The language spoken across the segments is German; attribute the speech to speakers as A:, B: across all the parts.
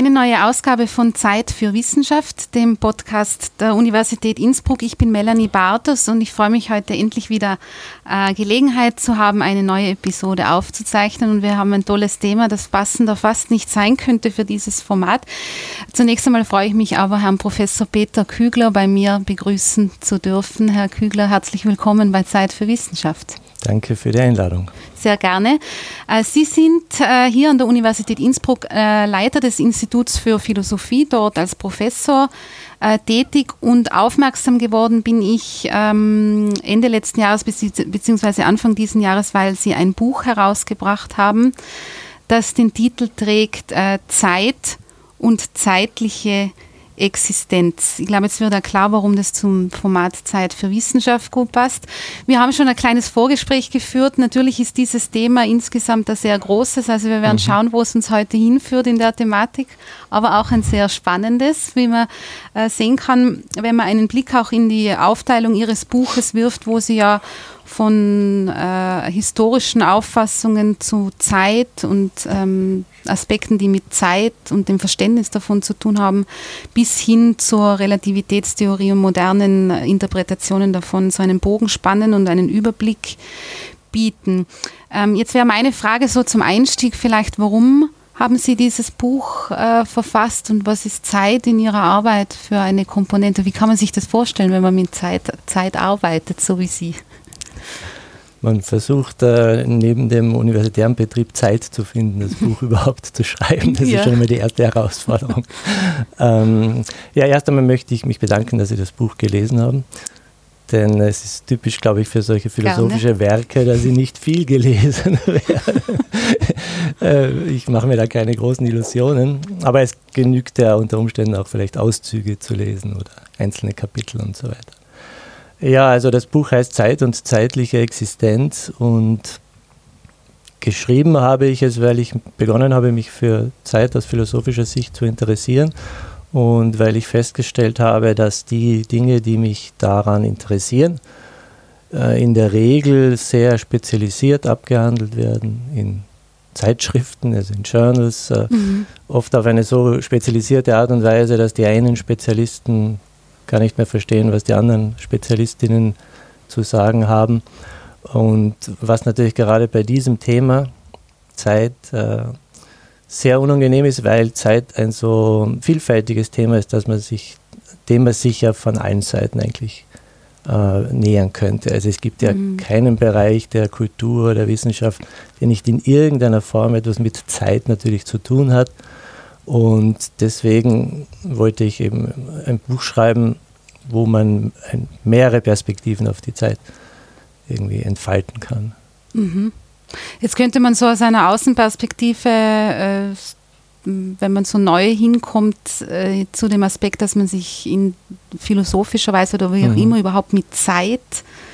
A: Eine neue Ausgabe von Zeit für Wissenschaft, dem Podcast der Universität Innsbruck. Ich bin Melanie Bartos und ich freue mich heute endlich wieder äh, Gelegenheit zu haben, eine neue Episode aufzuzeichnen. Und wir haben ein tolles Thema, das passender fast nicht sein könnte für dieses Format. Zunächst einmal freue ich mich aber, Herrn Professor Peter Kügler bei mir begrüßen zu dürfen. Herr Kügler, herzlich willkommen bei Zeit für Wissenschaft.
B: Danke für die Einladung.
A: Sehr gerne. Äh, Sie sind äh, hier an der Universität Innsbruck äh, Leiter des Instituts für Philosophie, dort als Professor tätig und aufmerksam geworden bin ich ähm, Ende letzten Jahres bzw. Anfang diesen Jahres, weil Sie ein Buch herausgebracht haben, das den Titel trägt Zeit und zeitliche Existenz. Ich glaube, jetzt wird ja klar, warum das zum Format Zeit für Wissenschaft gut passt. Wir haben schon ein kleines Vorgespräch geführt. Natürlich ist dieses Thema insgesamt ein sehr großes. Also wir werden mhm. schauen, wo es uns heute hinführt in der Thematik, aber auch ein sehr spannendes, wie man äh, sehen kann, wenn man einen Blick auch in die Aufteilung Ihres Buches wirft, wo Sie ja von äh, historischen Auffassungen zu Zeit und ähm, Aspekten, die mit Zeit und dem Verständnis davon zu tun haben, bis hin zur Relativitätstheorie und modernen Interpretationen davon so einen Bogen spannen und einen Überblick bieten. Ähm, jetzt wäre meine Frage so zum Einstieg vielleicht, warum haben Sie dieses Buch äh, verfasst und was ist Zeit in Ihrer Arbeit für eine Komponente? Wie kann man sich das vorstellen, wenn man mit Zeit, Zeit arbeitet, so wie Sie?
B: Man versucht äh, neben dem universitären Betrieb Zeit zu finden, das Buch überhaupt zu schreiben. Das ja. ist schon mal die erste Herausforderung. ähm, ja, erst einmal möchte ich mich bedanken, dass Sie das Buch gelesen haben. Denn es ist typisch, glaube ich, für solche philosophische Gerne. Werke, dass sie nicht viel gelesen werden. Äh, ich mache mir da keine großen Illusionen. Aber es genügt ja unter Umständen auch vielleicht Auszüge zu lesen oder einzelne Kapitel und so weiter. Ja, also das Buch heißt Zeit und zeitliche Existenz und geschrieben habe ich es, weil ich begonnen habe, mich für Zeit aus philosophischer Sicht zu interessieren und weil ich festgestellt habe, dass die Dinge, die mich daran interessieren, äh, in der Regel sehr spezialisiert abgehandelt werden in Zeitschriften, also in Journals, äh, mhm. oft auf eine so spezialisierte Art und Weise, dass die einen Spezialisten gar nicht mehr verstehen, was die anderen Spezialistinnen zu sagen haben. Und was natürlich gerade bei diesem Thema Zeit äh, sehr unangenehm ist, weil Zeit ein so vielfältiges Thema ist, dass man sich, dem man sich ja von allen Seiten eigentlich äh, nähern könnte. Also es gibt ja mhm. keinen Bereich der Kultur oder Wissenschaft, der nicht in irgendeiner Form etwas mit Zeit natürlich zu tun hat. Und deswegen wollte ich eben ein Buch schreiben, wo man mehrere Perspektiven auf die Zeit irgendwie entfalten kann.
A: Mhm. Jetzt könnte man so aus einer Außenperspektive, äh, wenn man so neu hinkommt, äh, zu dem Aspekt, dass man sich in philosophischer Weise oder wie auch mhm. immer überhaupt mit Zeit äh,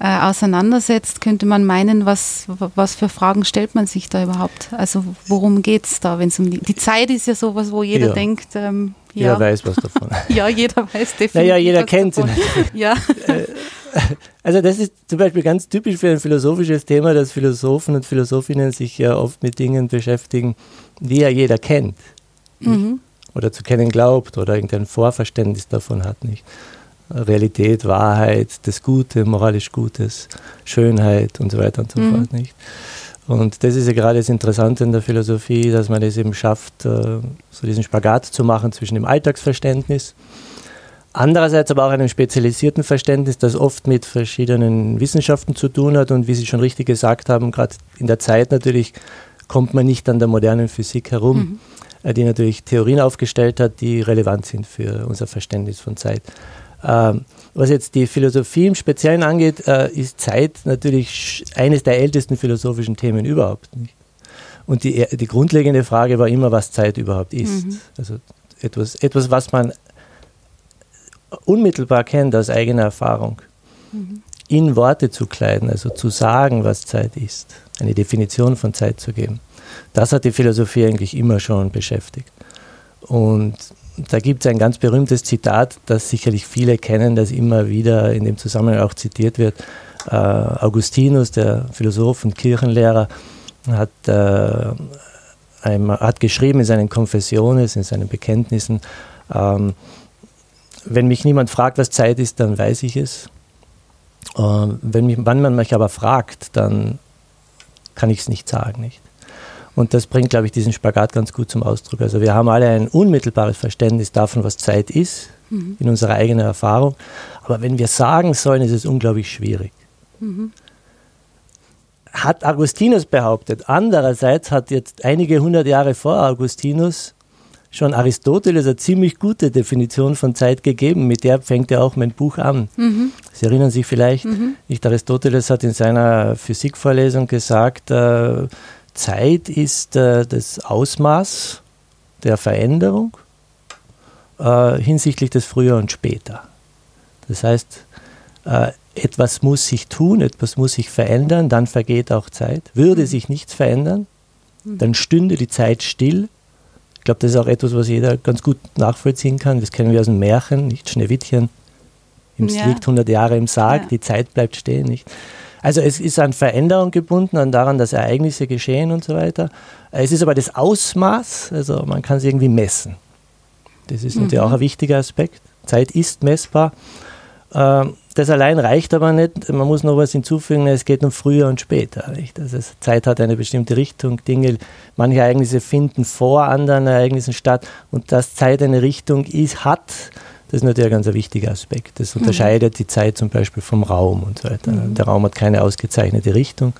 A: auseinandersetzt, könnte man meinen, was, was für Fragen stellt man sich da überhaupt? Also worum geht es da, wenn es um die, die Zeit ist ja sowas, wo jeder ja. denkt, ähm,
B: ja. Jeder weiß was davon.
A: ja, jeder weiß definitiv.
B: Naja, jeder kennt davon. sie. ja. Äh, also das ist zum Beispiel ganz typisch für ein philosophisches Thema, dass Philosophen und Philosophinnen sich ja oft mit Dingen beschäftigen, die ja jeder kennt. Mhm. Oder zu kennen glaubt oder irgendein Vorverständnis davon hat nicht. Realität, Wahrheit, das Gute, moralisch Gutes, Schönheit und so weiter und so mhm. fort. Nicht? Und das ist ja gerade das Interessante in der Philosophie, dass man es eben schafft, äh, so diesen Spagat zu machen zwischen dem Alltagsverständnis, andererseits aber auch einem spezialisierten Verständnis, das oft mit verschiedenen Wissenschaften zu tun hat. Und wie Sie schon richtig gesagt haben, gerade in der Zeit natürlich kommt man nicht an der modernen Physik herum, mhm. Äh, die natürlich Theorien aufgestellt hat, die relevant sind für unser Verständnis von Zeit. Ähm, was jetzt die Philosophie im Speziellen angeht, äh, ist Zeit natürlich eines der ältesten philosophischen Themen überhaupt. Und die, die grundlegende Frage war immer, was Zeit überhaupt ist. Mhm. Also etwas, etwas, was man unmittelbar kennt aus eigener Erfahrung, mhm. in Worte zu kleiden, also zu sagen, was Zeit ist, eine Definition von Zeit zu geben. Das hat die Philosophie eigentlich immer schon beschäftigt. Und da gibt es ein ganz berühmtes Zitat, das sicherlich viele kennen, das immer wieder in dem Zusammenhang auch zitiert wird. Äh, Augustinus, der Philosoph und Kirchenlehrer, hat äh, hat geschrieben in seinen Konfessionen, in seinen Bekenntnissen, ähm, wenn mich niemand fragt, was Zeit ist, dann weiß ich es. Ähm, wenn, mich, wenn man mich aber fragt, dann kann ich es nicht sagen, nicht? Und das bringt, glaube ich, diesen Spagat ganz gut zum Ausdruck. Also wir haben alle ein unmittelbares Verständnis davon, was Zeit ist, mhm. in unserer eigenen Erfahrung. Aber wenn wir sagen sollen, ist es unglaublich schwierig. Mhm. Hat Augustinus behauptet. Andererseits hat jetzt einige hundert Jahre vor Augustinus schon Aristoteles eine ziemlich gute Definition von Zeit gegeben. Mit der fängt ja auch mein Buch an. Mhm. Sie erinnern sich vielleicht, mhm. nicht Aristoteles hat in seiner Physikvorlesung gesagt, äh, Zeit ist äh, das Ausmaß der Veränderung äh, hinsichtlich des Früher und Später. Das heißt, äh, etwas muss sich tun, etwas muss sich verändern, dann vergeht auch Zeit. Würde mhm. sich nichts verändern, mhm. dann stünde die Zeit still ich glaube, das ist auch etwas, was jeder ganz gut nachvollziehen kann. Das kennen wir aus dem Märchen, nicht Schneewittchen. Im ja. liegt 100 Jahre im Sarg, ja. die Zeit bleibt stehen, nicht? Also es ist an Veränderung gebunden, an daran, dass Ereignisse geschehen und so weiter. Es ist aber das Ausmaß, also man kann es irgendwie messen. Das ist mhm. natürlich auch ein wichtiger Aspekt. Zeit ist messbar. Ähm, das allein reicht aber nicht. Man muss noch was hinzufügen, es geht um früher und später. Nicht? Also Zeit hat eine bestimmte Richtung. Dinge, manche Ereignisse finden vor anderen Ereignissen statt und dass Zeit eine Richtung ist, hat, das ist natürlich ein ganz wichtiger Aspekt. Das unterscheidet mhm. die Zeit zum Beispiel vom Raum und so weiter. Mhm. Der Raum hat keine ausgezeichnete Richtung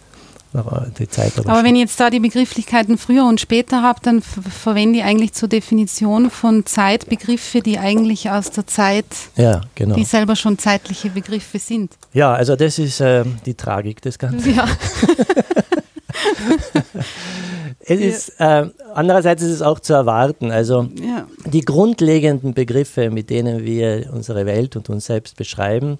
B: die Zeit
A: aber, aber wenn ich jetzt da die Begrifflichkeiten früher und später habe, dann verwende ich eigentlich zur Definition von Zeit Begriffe, die eigentlich aus der Zeit,
B: ja, genau.
A: die selber schon zeitliche Begriffe sind.
B: Ja, also das ist äh, die Tragik des Ganzen. Ja. es ist, äh, andererseits ist es auch zu erwarten. Also ja. die grundlegenden Begriffe, mit denen wir unsere Welt und uns selbst beschreiben,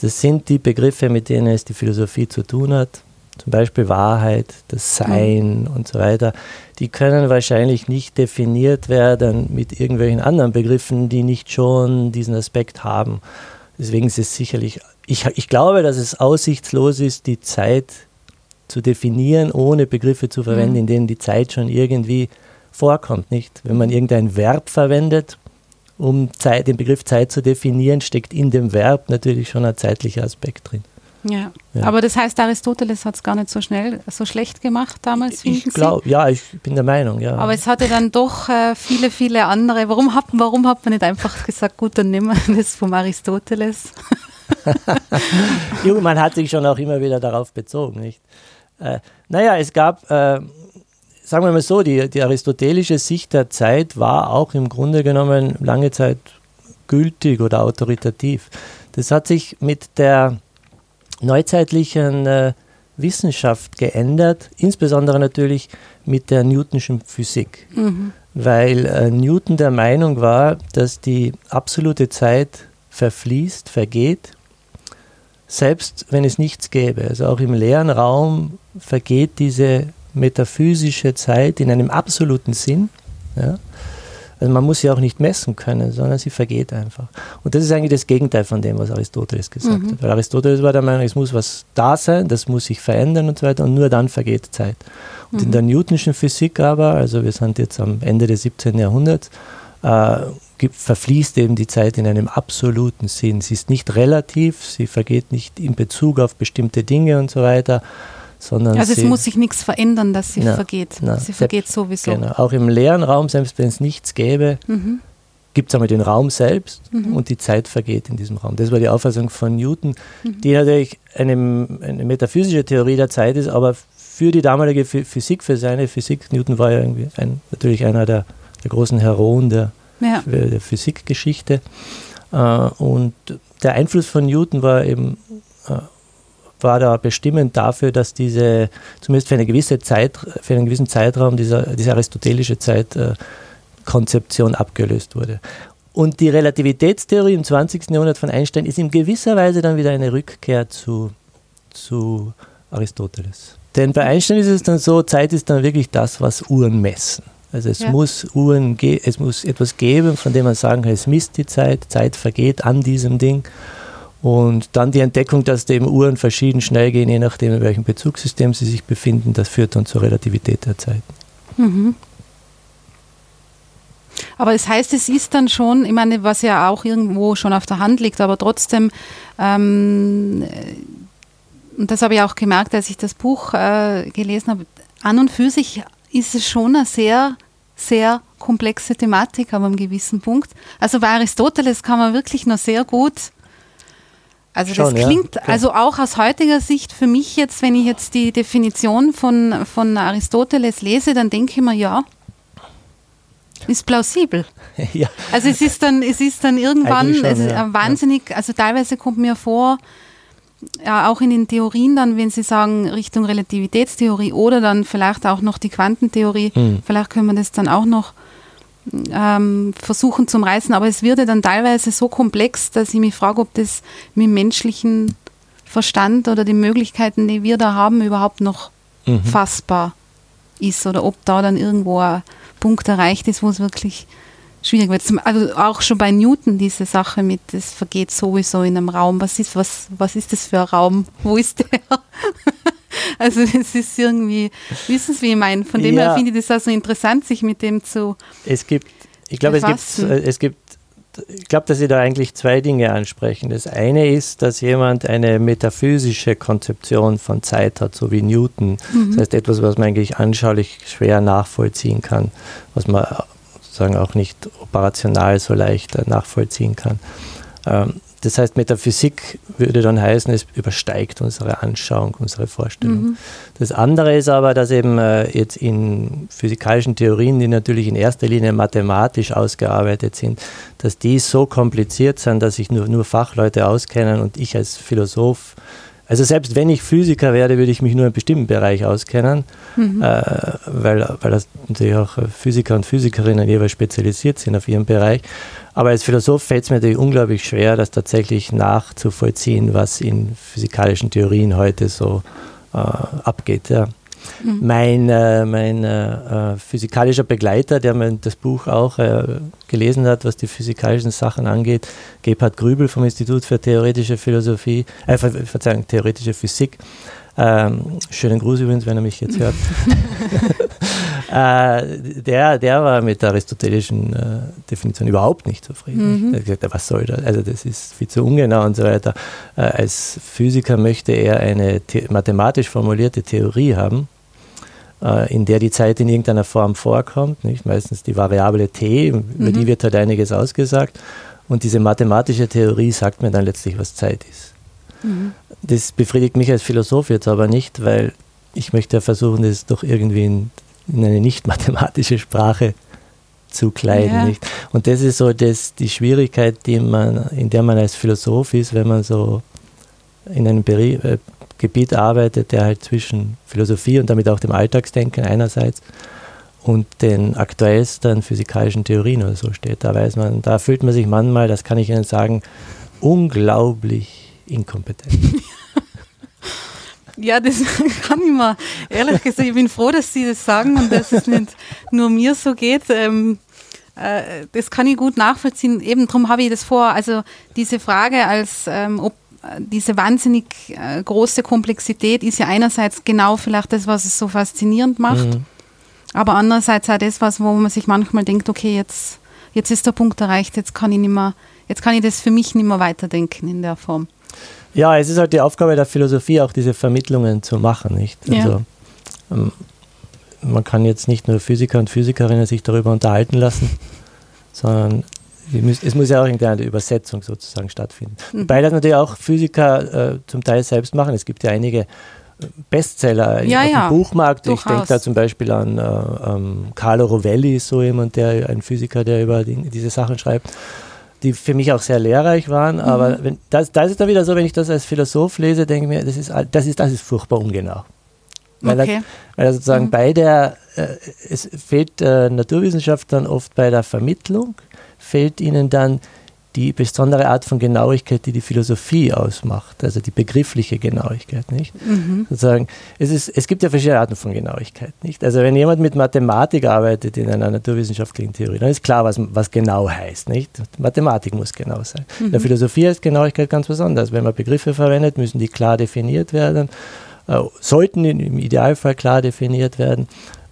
B: das sind die Begriffe, mit denen es die Philosophie zu tun hat zum Beispiel Wahrheit, das Sein mhm. und so weiter, die können wahrscheinlich nicht definiert werden mit irgendwelchen anderen Begriffen, die nicht schon diesen Aspekt haben. Deswegen ist es sicherlich, ich, ich glaube, dass es aussichtslos ist, die Zeit zu definieren, ohne Begriffe zu verwenden, mhm. in denen die Zeit schon irgendwie vorkommt. Nicht? Wenn man irgendein Verb verwendet, um Zeit, den Begriff Zeit zu definieren, steckt in dem Verb natürlich schon ein zeitlicher Aspekt drin.
A: Ja. ja. aber das heißt, Aristoteles hat es gar nicht so schnell, so schlecht gemacht damals,
B: ich glaube, Ja, ich bin der Meinung, ja.
A: Aber es hatte dann doch äh, viele, viele andere. Warum hat, warum hat man nicht einfach gesagt, gut, dann nehmen wir das vom Aristoteles?
B: jo, man hat sich schon auch immer wieder darauf bezogen, nicht? Äh, naja, es gab, äh, sagen wir mal so, die, die aristotelische Sicht der Zeit war auch im Grunde genommen lange Zeit gültig oder autoritativ. Das hat sich mit der neuzeitlichen äh, Wissenschaft geändert, insbesondere natürlich mit der Newtonschen Physik, mhm. weil äh, Newton der Meinung war, dass die absolute Zeit verfließt, vergeht, selbst wenn es nichts gäbe. Also auch im leeren Raum vergeht diese metaphysische Zeit in einem absoluten Sinn. Ja? Also man muss sie auch nicht messen können, sondern sie vergeht einfach. Und das ist eigentlich das Gegenteil von dem, was Aristoteles gesagt mhm. hat. Weil Aristoteles war der Meinung, es muss was da sein, das muss sich verändern und so weiter und nur dann vergeht Zeit. Und mhm. in der Newtonschen Physik aber, also wir sind jetzt am Ende des 17. Jahrhunderts, äh, gibt, verfließt eben die Zeit in einem absoluten Sinn. Sie ist nicht relativ, sie vergeht nicht in Bezug auf bestimmte Dinge und so weiter, sondern
A: also es muss sich nichts verändern, dass sie na, vergeht. Na, sie vergeht sowieso.
B: Genau. Auch im leeren Raum, selbst wenn es nichts gäbe, mhm. gibt es einmal den Raum selbst mhm. und die Zeit vergeht in diesem Raum. Das war die Auffassung von Newton, mhm. die natürlich eine, eine, metaphysische Theorie der Zeit ist, aber für die damalige Physik, für seine Physik, Newton war ja irgendwie ein, natürlich einer der, der großen Heroen der, ja. Physikgeschichte. Äh, und der Einfluss von Newton war eben äh, war da bestimmend dafür, dass diese, zumindest für eine gewisse Zeit, für einen gewissen Zeitraum, dieser, diese aristotelische Zeitkonzeption äh, abgelöst wurde. Und die Relativitätstheorie im 20. Jahrhundert von Einstein ist in gewisser Weise dann wieder eine Rückkehr zu, zu Aristoteles. Denn bei Einstein ist es dann so, Zeit ist dann wirklich das, was Uhren messen. Also es ja. muss Uhren, es muss etwas geben, von dem man sagen kann, es misst die Zeit, Zeit vergeht an diesem Ding. Und dann die Entdeckung, dass eben Uhren verschieden schnell gehen, je nachdem, in welchem Bezugssystem sie sich befinden, das führt dann zur Relativität der Zeiten.
A: Mhm. Aber das heißt, es ist dann schon, ich meine, was ja auch irgendwo schon auf der Hand liegt, aber trotzdem, ähm, und das habe ich auch gemerkt, als ich das Buch äh, gelesen habe, an und für sich ist es schon eine sehr, sehr komplexe Thematik, aber am gewissen Punkt. Also bei Aristoteles kann man wirklich noch sehr gut also Schon, das klingt, ja. also auch aus heutiger Sicht für mich jetzt, wenn ich jetzt die Definition von, von Aristoteles lese, dann denke ich mir, ja, ist plausibel. ja. Also es ist dann, es ist dann irgendwann schon, es ist ja. wahnsinnig, also teilweise kommt mir vor, ja, auch in den Theorien dann, wenn Sie sagen Richtung Relativitätstheorie oder dann vielleicht auch noch die Quantentheorie, hm. vielleicht können wir das dann auch noch ähm, versuchen zum Reißen, aber es wird ja dann teilweise so komplex, dass ich mich frage, ob das mit dem menschlichen Verstand oder den Möglichkeiten, die wir da haben, überhaupt noch mhm. fassbar ist oder ob da dann irgendwo ein Punkt erreicht ist, wo es wirklich schwierig wird. Also auch schon bei Newton diese Sache mit, es vergeht sowieso in einem Raum. Was ist, was, was ist das für ein Raum? Wo ist der? Also es ist irgendwie, wissen Sie, wie ich meine? Von dem ja. her finde ich das auch so interessant, sich mit dem zu
B: Es gibt, ich glaube, es gibt, es gibt ich glaube, dass Sie da eigentlich zwei Dinge ansprechen. Das eine ist, dass jemand eine metaphysische Konzeption von Zeit hat, so wie Newton. Mhm. Das heißt, etwas, was man eigentlich anschaulich schwer nachvollziehen kann, was man sozusagen auch nicht operational so leicht nachvollziehen kann. Ähm, das heißt, Metaphysik würde dann heißen, es übersteigt unsere Anschauung, unsere Vorstellung. Mhm. Das andere ist aber, dass eben äh, jetzt in physikalischen Theorien, die natürlich in erster Linie mathematisch ausgearbeitet sind, dass die so kompliziert sind, dass sich nur, nur Fachleute auskennen und ich als Philosoph also selbst wenn ich Physiker werde, würde ich mich nur in einem bestimmten Bereich auskennen, mhm. äh, weil, weil das natürlich auch Physiker und Physikerinnen jeweils spezialisiert sind auf ihrem Bereich. Aber als Philosoph fällt es mir natürlich unglaublich schwer, das tatsächlich nachzuvollziehen, was in physikalischen Theorien heute so äh, abgeht. Ja. Mhm. Mein, äh, mein äh, physikalischer Begleiter, der mir das Buch auch äh, gelesen hat, was die physikalischen Sachen angeht, Gebhard Grübel vom Institut für theoretische Philosophie, äh, Verzeihung, theoretische Physik, ähm, schönen Gruß übrigens, wenn er mich jetzt hört. äh, der, der war mit der aristotelischen äh, Definition überhaupt nicht zufrieden. Mhm. Er hat gesagt, was soll das? Also das ist viel zu ungenau und so weiter. Äh, als Physiker möchte er eine mathematisch formulierte Theorie haben, äh, in der die Zeit in irgendeiner Form vorkommt. Nicht? Meistens die Variable t, über mhm. die wird halt einiges ausgesagt. Und diese mathematische Theorie sagt mir dann letztlich, was Zeit ist. Mhm. Das befriedigt mich als Philosoph jetzt aber nicht, weil ich möchte ja versuchen, das doch irgendwie in, in eine nicht mathematische Sprache zu kleiden. Ja. Nicht? Und das ist so das, die Schwierigkeit, die man, in der man als Philosoph ist, wenn man so in einem Beri äh, Gebiet arbeitet, der halt zwischen Philosophie und damit auch dem Alltagsdenken einerseits und den aktuellsten physikalischen Theorien oder so steht. Da weiß man, da fühlt man sich manchmal, das kann ich Ihnen sagen, unglaublich inkompetent.
A: Ja, das kann ich mir, ehrlich gesagt, ich bin froh, dass Sie das sagen und dass es nicht nur mir so geht. Ähm, äh, das kann ich gut nachvollziehen. Eben darum habe ich das vor. Also diese Frage, als ähm, ob diese wahnsinnig äh, große Komplexität ist ja einerseits genau vielleicht das, was es so faszinierend macht, mhm. aber andererseits auch das, was, wo man sich manchmal denkt, okay, jetzt, jetzt ist der Punkt erreicht, jetzt kann ich nicht mehr, jetzt kann ich das für mich nicht mehr weiterdenken in der Form.
B: Ja, es ist halt die Aufgabe der Philosophie, auch diese Vermittlungen zu machen, nicht? Also, ja. ähm, man kann jetzt nicht nur Physiker und Physikerinnen sich darüber unterhalten lassen, sondern es muss ja auch irgendeine Übersetzung sozusagen stattfinden. Mhm. Wobei das natürlich auch Physiker äh, zum Teil selbst machen. Es gibt ja einige äh, Bestseller ja, auf ja. dem Buchmarkt. Durchaus. Ich denke da zum Beispiel an äh, ähm, Carlo Rovelli, so jemand, der ein Physiker, der über die, diese Sachen schreibt die für mich auch sehr lehrreich waren. Mhm. Aber wenn, das, das ist dann wieder so, wenn ich das als Philosoph lese, denke ich mir, das ist, das ist, das ist furchtbar ungenau. Weil, okay. er, weil er sozusagen mhm. bei der, äh, es fehlt äh, Naturwissenschaftlern oft bei der Vermittlung, fehlt ihnen dann die besondere Art von Genauigkeit, die die Philosophie ausmacht, also die begriffliche Genauigkeit, nicht? Mhm. Sozusagen, es, ist, es gibt ja verschiedene Arten von Genauigkeit, nicht? Also wenn jemand mit Mathematik arbeitet in einer naturwissenschaftlichen Theorie, dann ist klar, was, was genau heißt, nicht? Mathematik muss genau sein. Mhm. In der Philosophie ist Genauigkeit ganz besonders. Wenn man Begriffe verwendet, müssen die klar definiert werden, äh, sollten im Idealfall klar definiert werden.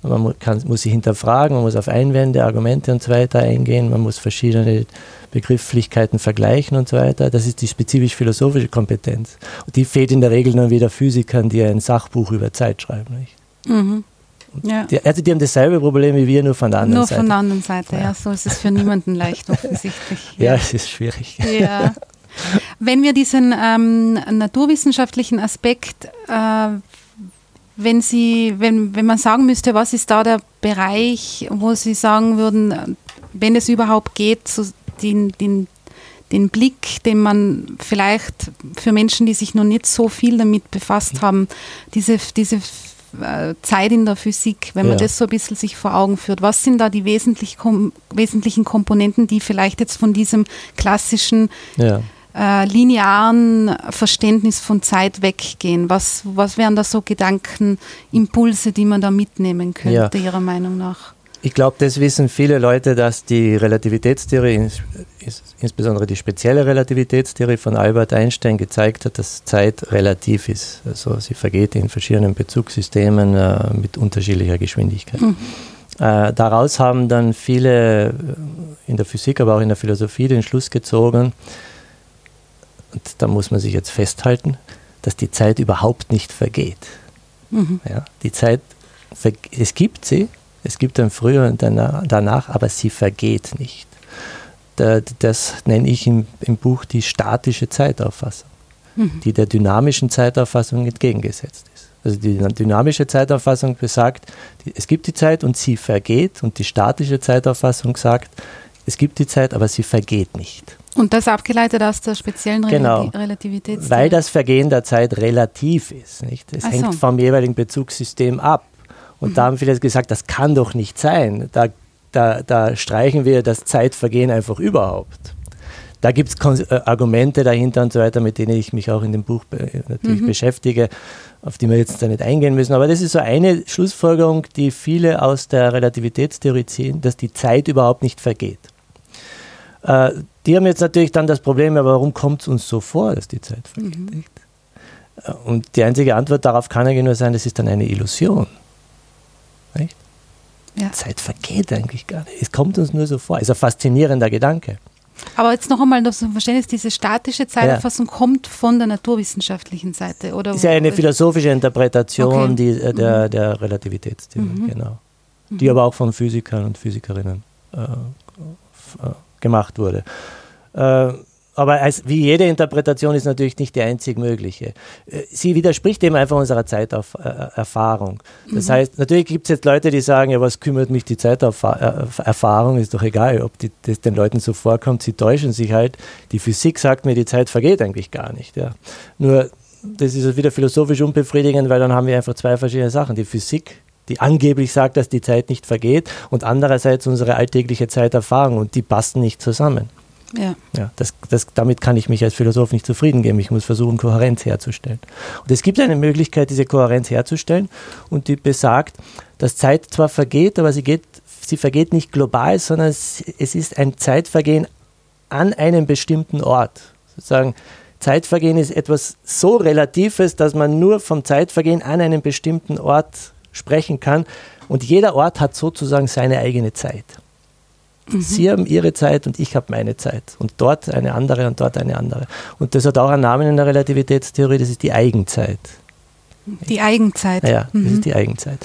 B: Man kann, muss sie hinterfragen, man muss auf Einwände, Argumente und so weiter eingehen, man muss verschiedene Begrifflichkeiten vergleichen und so weiter. Das ist die spezifisch-philosophische Kompetenz. Und die fehlt in der Regel dann wieder Physikern, die ein Sachbuch über Zeit schreiben. Nicht? Mhm. Ja. Die, also die haben dasselbe Problem wie wir, nur von der anderen
A: nur
B: Seite.
A: Nur von der anderen Seite, ja. ja. So ist es für niemanden leicht offensichtlich.
B: ja, es ist schwierig.
A: Ja. Wenn wir diesen ähm, naturwissenschaftlichen Aspekt, äh, wenn Sie, wenn, wenn man sagen müsste, was ist da der Bereich, wo Sie sagen würden, wenn es überhaupt geht, so den, den, den Blick, den man vielleicht für Menschen, die sich noch nicht so viel damit befasst haben, diese, diese äh, Zeit in der Physik, wenn man ja. das so ein bisschen sich vor Augen führt. Was sind da die wesentlich kom wesentlichen Komponenten, die vielleicht jetzt von diesem klassischen ja. Äh, linearen Verständnis von Zeit weggehen? Was, was wären da so Gedankenimpulse, die man da mitnehmen könnte, ja. Ihrer Meinung nach?
B: Ich glaube, das wissen viele Leute, dass die Relativitätstheorie, insbesondere die spezielle Relativitätstheorie von Albert Einstein, gezeigt hat, dass Zeit relativ ist. Also sie vergeht in verschiedenen Bezugssystemen äh, mit unterschiedlicher Geschwindigkeit. Mhm. Äh, daraus haben dann viele äh, in der Physik, aber auch in der Philosophie den Schluss gezogen, und da muss man sich jetzt festhalten, dass die Zeit überhaupt nicht vergeht. Mhm. Ja, die Zeit, es gibt sie, es gibt ein Früher und danach, aber sie vergeht nicht. Das nenne ich im, im Buch die statische Zeitauffassung, mhm. die der dynamischen Zeitauffassung entgegengesetzt ist. Also die dynamische Zeitauffassung besagt, es gibt die Zeit und sie vergeht und die statische Zeitauffassung sagt, es gibt die Zeit, aber sie vergeht nicht.
A: Und das abgeleitet aus der speziellen
B: genau,
A: Relativitätstheorie?
B: Weil das Vergehen der Zeit relativ ist. Nicht? Es Ach hängt so. vom jeweiligen Bezugssystem ab. Und mhm. da haben viele gesagt, das kann doch nicht sein. Da, da, da streichen wir das Zeitvergehen einfach überhaupt. Da gibt es äh, Argumente dahinter und so weiter, mit denen ich mich auch in dem Buch be natürlich mhm. beschäftige, auf die wir jetzt da nicht eingehen müssen. Aber das ist so eine Schlussfolgerung, die viele aus der Relativitätstheorie ziehen, dass die Zeit überhaupt nicht vergeht. Äh, die haben jetzt natürlich dann das Problem, aber warum kommt es uns so vor, dass die Zeit vergeht? Mhm. Äh, und die einzige Antwort darauf kann ja nur sein, das ist dann eine Illusion. Nicht? Ja. Zeit vergeht eigentlich gar nicht. Es kommt uns nur so vor. Es ist ein faszinierender Gedanke.
A: Aber jetzt noch einmal zum Verständnis, diese statische Zeiterfassung ja. kommt von der naturwissenschaftlichen Seite, oder?
B: Ist ja eine philosophische Interpretation okay. die, äh, der, mhm. der Relativitätstheorie, mhm. genau. Die mhm. aber auch von Physikern und Physikerinnen äh, äh gemacht wurde. Äh, aber als, wie jede Interpretation ist natürlich nicht die einzig mögliche. Äh, sie widerspricht eben einfach unserer Zeiterfahrung. Das mhm. heißt, natürlich gibt es jetzt Leute, die sagen, ja, was kümmert mich die Zeiterfahrung, ist doch egal, ob die, das den Leuten so vorkommt, sie täuschen sich halt. Die Physik sagt mir, die Zeit vergeht eigentlich gar nicht. Ja. Nur, das ist wieder philosophisch unbefriedigend, weil dann haben wir einfach zwei verschiedene Sachen. Die Physik die angeblich sagt, dass die Zeit nicht vergeht und andererseits unsere alltägliche Zeiterfahrung und die passen nicht zusammen. Ja. ja das, das, damit kann ich mich als Philosoph nicht zufrieden geben. Ich muss versuchen, Kohärenz herzustellen. Und es gibt eine Möglichkeit, diese Kohärenz herzustellen und die besagt, dass Zeit zwar vergeht, aber sie, geht, sie vergeht nicht global, sondern es, es ist ein Zeitvergehen an einem bestimmten Ort. Sozusagen, Zeitvergehen ist etwas so Relatives, dass man nur vom Zeitvergehen an einem bestimmten Ort sprechen kann. Und jeder Ort hat sozusagen seine eigene Zeit. Mhm. Sie haben ihre Zeit und ich habe meine Zeit. Und dort eine andere und dort eine andere. Und das hat auch einen Namen in der Relativitätstheorie, das ist die Eigenzeit.
A: Die Eigenzeit.
B: Ja, mhm. das ist die Eigenzeit.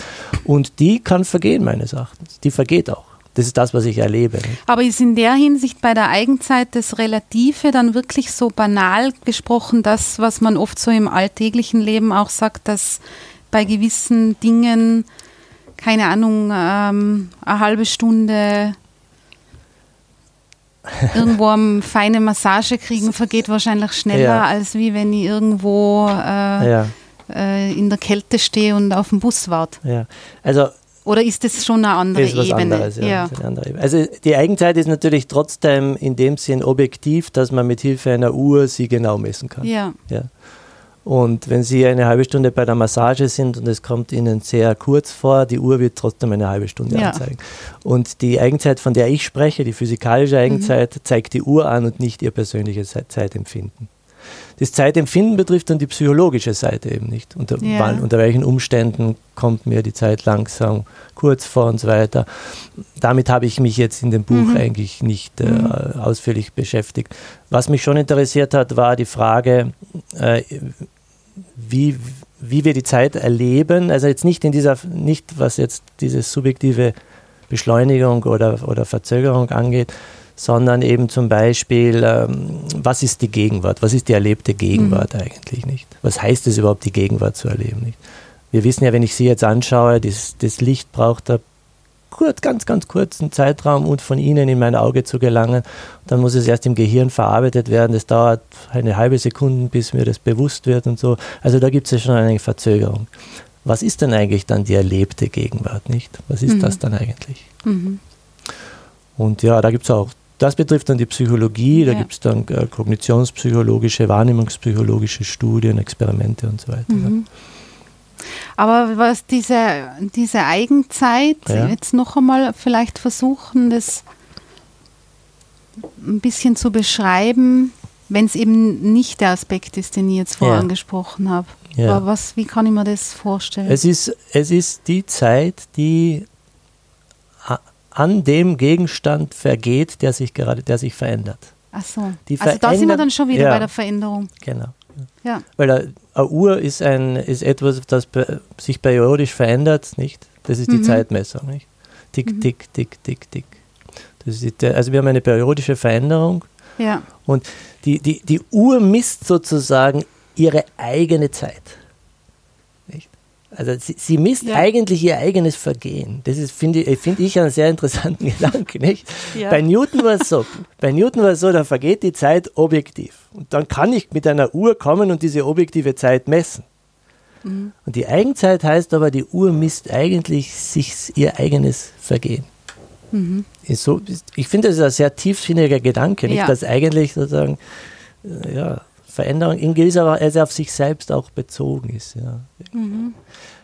B: Und die kann vergehen, meines Erachtens. Die vergeht auch. Das ist das, was ich erlebe. Nicht?
A: Aber ist in der Hinsicht bei der Eigenzeit das Relative dann wirklich so banal gesprochen, das, was man oft so im alltäglichen Leben auch sagt, dass bei gewissen Dingen, keine Ahnung, ähm, eine halbe Stunde irgendwo eine feine Massage kriegen vergeht wahrscheinlich schneller, ja. als wie wenn ich irgendwo äh, ja. äh, in der Kälte stehe und auf dem Bus warte.
B: Ja. Also
A: oder ist das schon eine andere ist was Ebene?
B: Anderes, ja, ja. Eine andere Ebene? Also die Eigenzeit ist natürlich trotzdem in dem Sinn objektiv, dass man mit Hilfe einer Uhr sie genau messen kann.
A: Ja.
B: ja. Und wenn Sie eine halbe Stunde bei der Massage sind und es kommt Ihnen sehr kurz vor, die Uhr wird trotzdem eine halbe Stunde ja. anzeigen. Und die Eigenzeit, von der ich spreche, die physikalische Eigenzeit, mhm. zeigt die Uhr an und nicht Ihr persönliches Zeitempfinden. Das Zeitempfinden betrifft dann die psychologische Seite eben nicht. Unter, ja. wann, unter welchen Umständen kommt mir die Zeit langsam kurz vor und so weiter. Damit habe ich mich jetzt in dem Buch mhm. eigentlich nicht äh, mhm. ausführlich beschäftigt. Was mich schon interessiert hat, war die Frage, äh, wie, wie wir die Zeit erleben. Also jetzt nicht in dieser, nicht was jetzt diese subjektive Beschleunigung oder, oder Verzögerung angeht, sondern eben zum Beispiel, ähm, was ist die Gegenwart? Was ist die erlebte Gegenwart mhm. eigentlich nicht? Was heißt es überhaupt, die Gegenwart zu erleben nicht? Wir wissen ja, wenn ich Sie jetzt anschaue, das, das Licht braucht da kurz, ganz, ganz kurzen Zeitraum und von Ihnen in mein Auge zu gelangen. Dann muss es erst im Gehirn verarbeitet werden. Das dauert eine halbe Sekunde, bis mir das bewusst wird und so. Also da gibt es ja schon eine Verzögerung. Was ist denn eigentlich dann die erlebte Gegenwart, nicht? Was ist mhm. das dann eigentlich? Mhm. Und ja, da gibt es auch das betrifft dann die Psychologie, da ja. gibt es dann äh, kognitionspsychologische, wahrnehmungspsychologische Studien, Experimente und so weiter. Mhm.
A: Aber was diese, diese Eigenzeit, ja. jetzt noch einmal vielleicht versuchen, das ein bisschen zu beschreiben, wenn es eben nicht der Aspekt ist, den ich jetzt vorher angesprochen habe. Ja. Was, wie kann ich mir das vorstellen?
B: Es ist, es ist die Zeit, die an dem Gegenstand vergeht, der sich gerade, der sich verändert.
A: Ach so. Die also da sind wir dann schon wieder ja, bei der Veränderung.
B: Genau. Ja. Weil eine Uhr ist, ein, ist etwas, das sich periodisch verändert, nicht? Das ist die mhm. Zeitmessung, nicht? Tick, mhm. tick, tick, tick, tick. Das ist die, also wir haben eine periodische Veränderung. Ja. Und die, die, die Uhr misst sozusagen ihre eigene Zeit. Also sie, sie misst ja. eigentlich ihr eigenes Vergehen. Das ist, finde ich, find ich einen sehr interessanten Gedanken. Nicht? Ja. Bei Newton war es so. Bei Newton war es so, da vergeht die Zeit objektiv. Und dann kann ich mit einer Uhr kommen und diese objektive Zeit messen. Mhm. Und die Eigenzeit heißt aber, die Uhr misst eigentlich sich ihr eigenes Vergehen. Mhm. So, ich finde, das ist ein sehr tiefsinniger Gedanke, nicht? Ja. dass eigentlich sozusagen äh, ja, Veränderung in gewisser Weise auf sich selbst auch bezogen ist. Ja. Mhm.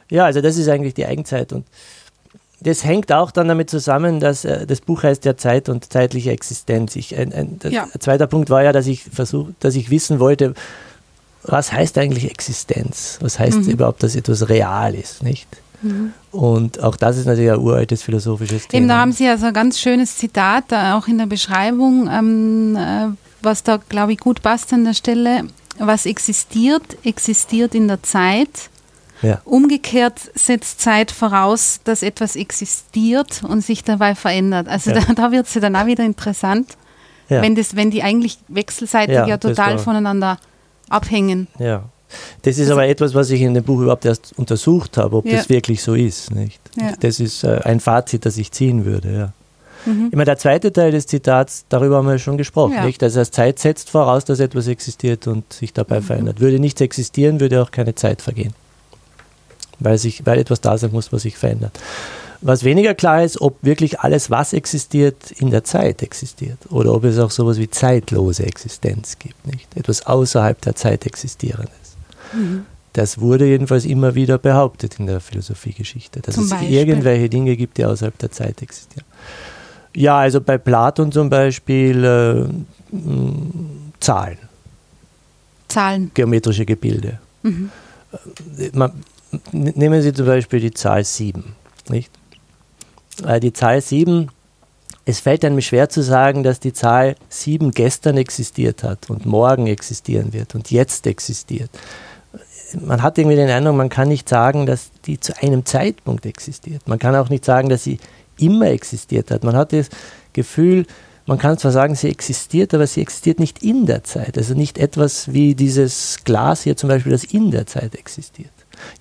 B: ja, also das ist eigentlich die Eigenzeit und das hängt auch dann damit zusammen, dass äh, das Buch heißt ja Zeit und zeitliche Existenz. Ich, ein, ein, ja. zweiter Punkt war ja, dass ich versucht, dass ich wissen wollte, was heißt eigentlich Existenz? Was heißt mhm. überhaupt, dass etwas real ist, nicht? Mhm. Und auch das ist natürlich ein uraltes philosophisches Thema.
A: Eben, da haben Sie also ein ganz schönes Zitat, auch in der Beschreibung, ähm, äh, was da, glaube ich, gut passt an der Stelle. Was existiert, existiert in der Zeit. Ja. Umgekehrt setzt Zeit voraus, dass etwas existiert und sich dabei verändert. Also ja. da, da wird es ja dann auch wieder interessant, ja. wenn, das, wenn die eigentlich wechselseitig ja, total voneinander abhängen.
B: Ja. Das ist also, aber etwas, was ich in dem Buch überhaupt erst untersucht habe, ob das wirklich so ist. Nicht? Das ist äh, ein Fazit, das ich ziehen würde. Ja. Mhm. Immer der zweite Teil des Zitats, darüber haben wir schon gesprochen. Ja. Nicht? Also Zeit setzt voraus, dass etwas existiert und sich dabei mhm. verändert. Würde nichts existieren, würde auch keine Zeit vergehen. Weil, sich, weil etwas da sein muss, was sich verändert. Was weniger klar ist, ob wirklich alles, was existiert, in der Zeit existiert. Oder ob es auch sowas wie zeitlose Existenz gibt. Nicht? Etwas außerhalb der Zeit existierendes. Mhm. Das wurde jedenfalls immer wieder behauptet in der Philosophiegeschichte, dass Zum es Beispiel? irgendwelche Dinge gibt, die außerhalb der Zeit existieren. Ja, also bei Platon zum Beispiel äh, Zahlen.
A: Zahlen.
B: Geometrische Gebilde. Mhm. Äh, man, nehmen Sie zum Beispiel die Zahl 7. Nicht? Äh, die Zahl 7, es fällt einem schwer zu sagen, dass die Zahl 7 gestern existiert hat und morgen existieren wird und jetzt existiert. Man hat irgendwie den Eindruck, man kann nicht sagen, dass die zu einem Zeitpunkt existiert. Man kann auch nicht sagen, dass sie immer existiert hat. Man hat das Gefühl, man kann zwar sagen, sie existiert, aber sie existiert nicht in der Zeit. Also nicht etwas wie dieses Glas hier zum Beispiel, das in der Zeit existiert.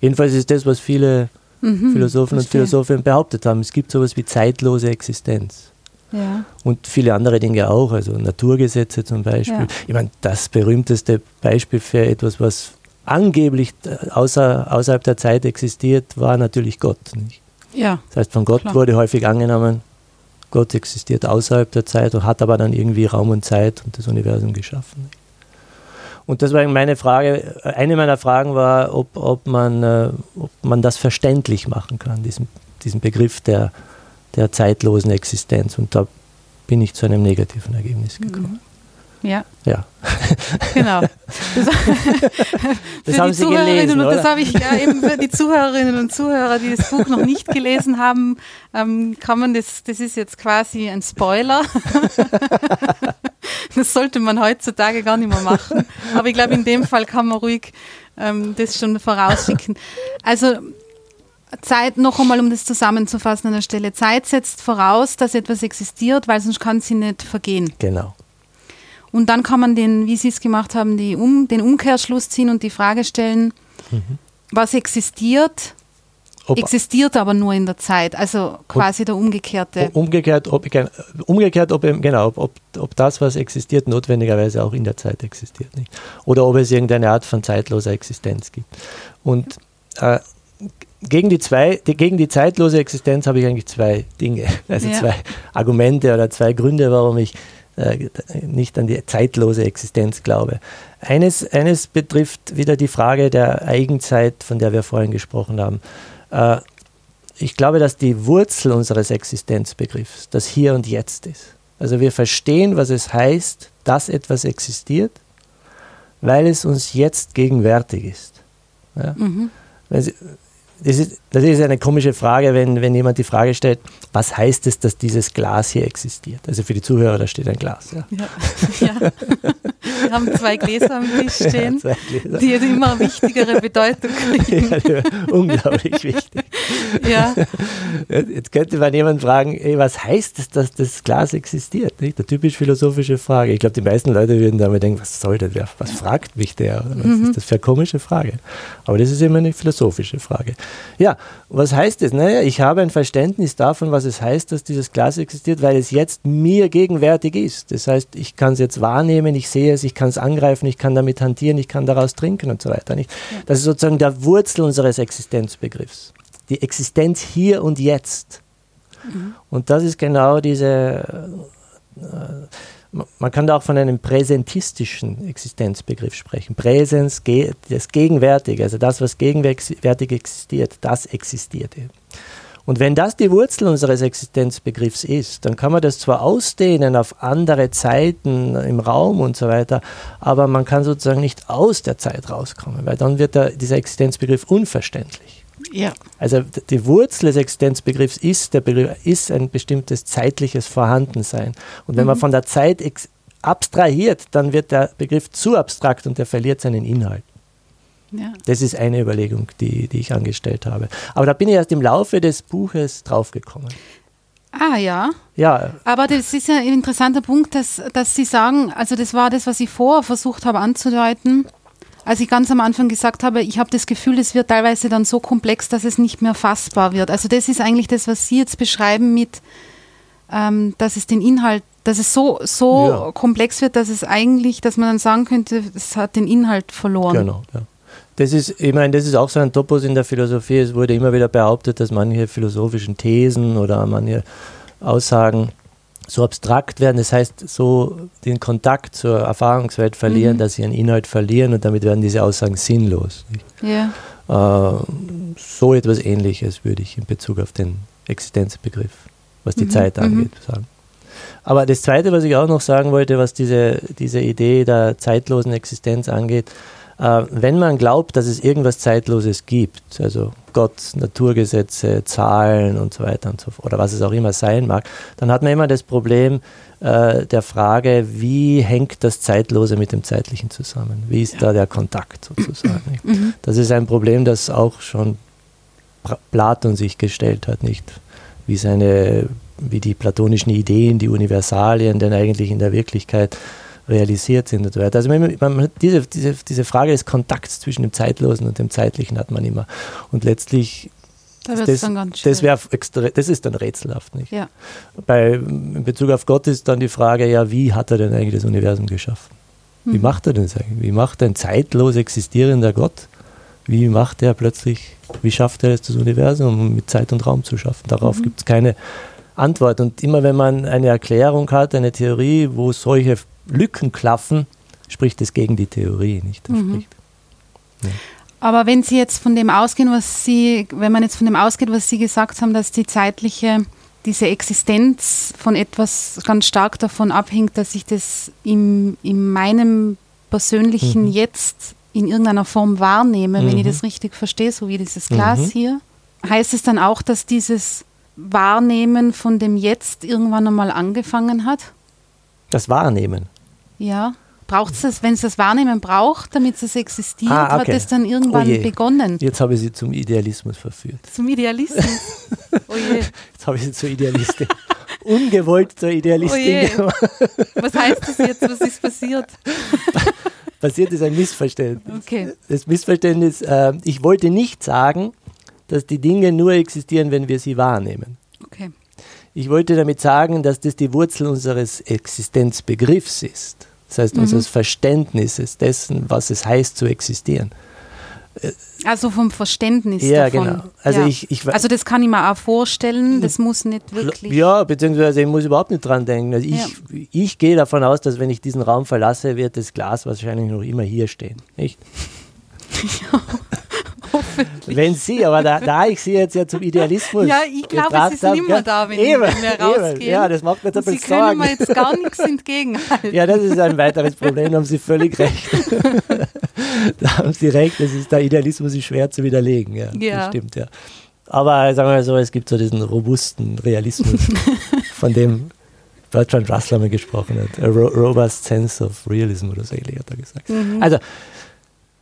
B: Jedenfalls ist das, was viele mhm, Philosophen verstehe. und Philosophinnen behauptet haben. Es gibt sowas wie zeitlose Existenz. Ja. Und viele andere Dinge auch, also Naturgesetze zum Beispiel. Ja. Ich meine, das berühmteste Beispiel für etwas, was angeblich außer, außerhalb der Zeit existiert, war natürlich Gott. Nicht? Ja. Das heißt, von Gott klar. wurde häufig angenommen, Gott existiert außerhalb der Zeit und hat aber dann irgendwie Raum und Zeit und das Universum geschaffen. Und das war meine Frage, eine meiner Fragen war, ob, ob, man, äh, ob man das verständlich machen kann, diesen, diesen Begriff der, der zeitlosen Existenz. Und da bin ich zu einem negativen Ergebnis gekommen.
A: Ja.
B: Ja.
A: Genau. Das,
B: das haben Sie gelesen, oder?
A: das habe ich ja eben für die Zuhörerinnen und Zuhörer, die das Buch noch nicht gelesen haben, ähm, kann man das, das ist jetzt quasi ein Spoiler. das sollte man heutzutage gar nicht mehr machen. Aber ich glaube, in dem Fall kann man ruhig ähm, das schon vorausschicken. Also Zeit, noch einmal, um das zusammenzufassen an der Stelle. Zeit setzt voraus, dass etwas existiert, weil sonst kann sie nicht vergehen.
B: Genau.
A: Und dann kann man den, wie Sie es gemacht haben, die um, den Umkehrschluss ziehen und die Frage stellen, mhm. was existiert, ob, existiert aber nur in der Zeit. Also quasi der umgekehrte.
B: Umgekehrt, ob, umgekehrt, ob, genau, ob, ob das, was existiert, notwendigerweise auch in der Zeit existiert. Nicht? Oder ob es irgendeine Art von zeitloser Existenz gibt. Und äh, gegen die, zwei, die, gegen die zeitlose Existenz habe ich eigentlich zwei Dinge, also ja. zwei Argumente oder zwei Gründe, warum ich äh, nicht an die zeitlose Existenz glaube. Eines, eines betrifft wieder die Frage der Eigenzeit, von der wir vorhin gesprochen haben. Äh, ich glaube, dass die Wurzel unseres Existenzbegriffs das Hier und Jetzt ist. Also wir verstehen, was es heißt, dass etwas existiert, weil es uns jetzt gegenwärtig ist. Ja? Mhm. Sie, das ist, das ist eine komische Frage, wenn, wenn jemand die Frage stellt, was heißt es, dass dieses Glas hier existiert? Also für die Zuhörer, da steht ein Glas. Ja. ja,
A: ja. Wir haben zwei Gläser am Tisch stehen, ja, die immer wichtigere Bedeutung kriegen.
B: Unglaublich wichtig. Ja. Jetzt könnte man jemand fragen, ey, was heißt es, dass das Glas existiert? Nicht? Eine typisch philosophische Frage. Ich glaube, die meisten Leute würden damit denken, was soll das? Was fragt mich der? Was mhm. ist das für eine komische Frage? Aber das ist immer eine philosophische Frage. Ja, was heißt es? Naja, ich habe ein Verständnis davon, was es heißt, dass dieses Glas existiert, weil es jetzt mir gegenwärtig ist. Das heißt, ich kann es jetzt wahrnehmen, ich sehe es, ich kann es angreifen, ich kann damit hantieren, ich kann daraus trinken und so weiter. Nicht? Das ist sozusagen der Wurzel unseres Existenzbegriffs. Die Existenz hier und jetzt. Mhm. Und das ist genau diese. Äh, man kann da auch von einem präsentistischen Existenzbegriff sprechen. Präsens, das Gegenwärtige, also das, was gegenwärtig existiert, das existiert eben. Und wenn das die Wurzel unseres Existenzbegriffs ist, dann kann man das zwar ausdehnen auf andere Zeiten im Raum und so weiter, aber man kann sozusagen nicht aus der Zeit rauskommen, weil dann wird der, dieser Existenzbegriff unverständlich. Ja. Also die Wurzel des Existenzbegriffs ist, der Begriff ist ein bestimmtes zeitliches Vorhandensein. Und wenn mhm. man von der Zeit abstrahiert, dann wird der Begriff zu abstrakt und er verliert seinen Inhalt. Ja. Das ist eine Überlegung, die, die ich angestellt habe. Aber da bin ich erst im Laufe des Buches draufgekommen.
A: Ah ja.
B: Ja.
A: Aber das ist ja ein interessanter Punkt, dass, dass Sie sagen, also das war das, was ich vorher versucht habe anzudeuten, als ich ganz am Anfang gesagt habe, ich habe das Gefühl, es wird teilweise dann so komplex, dass es nicht mehr fassbar wird. Also das ist eigentlich das, was Sie jetzt beschreiben mit, ähm, dass es den Inhalt, dass es so, so ja. komplex wird, dass es eigentlich, dass man dann sagen könnte, es hat den Inhalt verloren.
B: Genau, ja. Das ist, ich meine, das ist auch so ein Topos in der Philosophie. Es wurde immer wieder behauptet, dass manche philosophischen Thesen oder manche Aussagen so abstrakt werden, das heißt, so den Kontakt zur Erfahrungswelt verlieren, mhm. dass sie ihren Inhalt verlieren und damit werden diese Aussagen sinnlos. Ja. Äh, so etwas Ähnliches würde ich in Bezug auf den Existenzbegriff, was die mhm. Zeit angeht, mhm. sagen. Aber das Zweite, was ich auch noch sagen wollte, was diese, diese Idee der zeitlosen Existenz angeht, äh, wenn man glaubt, dass es irgendwas Zeitloses gibt, also Gott, Naturgesetze, Zahlen und so weiter und so fort, oder was es auch immer sein mag, dann hat man immer das Problem äh, der Frage, wie hängt das Zeitlose mit dem Zeitlichen zusammen? Wie ist ja. da der Kontakt sozusagen? Mhm. Das ist ein Problem, das auch schon Platon sich gestellt hat, nicht? Wie seine, wie die platonischen Ideen, die Universalien denn eigentlich in der Wirklichkeit realisiert sind und so weiter. Also man, man, diese, diese, diese Frage des Kontakts zwischen dem Zeitlosen und dem Zeitlichen hat man immer. Und letztlich
A: da das, dann ganz
B: das, extra, das ist dann rätselhaft, nicht? Ja. Bei, in Bezug auf Gott ist dann die Frage, ja, wie hat er denn eigentlich das Universum geschaffen? Wie hm. macht er denn das eigentlich? Wie macht ein zeitlos existierender Gott? Wie macht er plötzlich, wie schafft er es, das Universum mit Zeit und Raum zu schaffen? Darauf mhm. gibt es keine Antwort. Und immer wenn man eine Erklärung hat, eine Theorie, wo solche Lücken klaffen, spricht es gegen die Theorie, nicht? Mhm.
A: Ja. Aber wenn Sie jetzt von dem ausgehen, was Sie, wenn man jetzt von dem ausgeht, was Sie gesagt haben, dass die zeitliche, diese Existenz von etwas ganz stark davon abhängt, dass ich das im, in meinem persönlichen mhm. Jetzt in irgendeiner Form wahrnehme, mhm. wenn ich mhm. das richtig verstehe, so wie dieses Glas mhm. hier. Heißt es dann auch, dass dieses Wahrnehmen von dem Jetzt irgendwann einmal angefangen hat?
B: Das Wahrnehmen?
A: Ja. Braucht es das, wenn es das Wahrnehmen braucht, damit es existiert, ah, okay. hat es dann irgendwann oh begonnen?
B: Jetzt habe ich sie zum Idealismus verführt.
A: Zum Idealismus?
B: Oh je. Jetzt habe ich sie zur Idealistin. Ungewollt zur Idealistin. Oh
A: Was heißt das jetzt? Was ist passiert?
B: passiert ist ein Missverständnis.
A: Okay.
B: Das Missverständnis, äh, ich wollte nicht sagen, dass die Dinge nur existieren, wenn wir sie wahrnehmen.
A: Okay.
B: Ich wollte damit sagen, dass das die Wurzel unseres Existenzbegriffs ist. Das heißt, mhm. unseres Verständnisses dessen, was es heißt zu existieren.
A: Also vom Verständnis
B: ja,
A: davon.
B: Genau. Also, ja. ich, ich,
A: also das kann ich mir auch vorstellen, das muss nicht wirklich.
B: Ja, beziehungsweise ich muss überhaupt nicht dran denken. Also ich, ja. ich gehe davon aus, dass wenn ich diesen Raum verlasse, wird das Glas wahrscheinlich noch immer hier stehen. Nicht? Ja. Wenn Sie, aber da, da ich Sie jetzt ja zum Idealismus.
A: Ja, ich glaube, es ist nicht mehr da, wenn, eben, wenn wir rausgehen.
B: Ja, das macht mir jetzt ein
A: bisschen. Sie können mir jetzt gar nichts entgegenhalten.
B: Ja, das ist ein weiteres Problem, da haben Sie völlig recht. da haben Sie recht, das ist, der Idealismus ist schwer zu widerlegen. Ja, ja. das stimmt, ja. Aber sagen wir mal so, es gibt so diesen robusten Realismus, von dem Bertrand Russell mal gesprochen hat. A robust sense of realism oder so ähnlich hat er gesagt. Mhm. Also,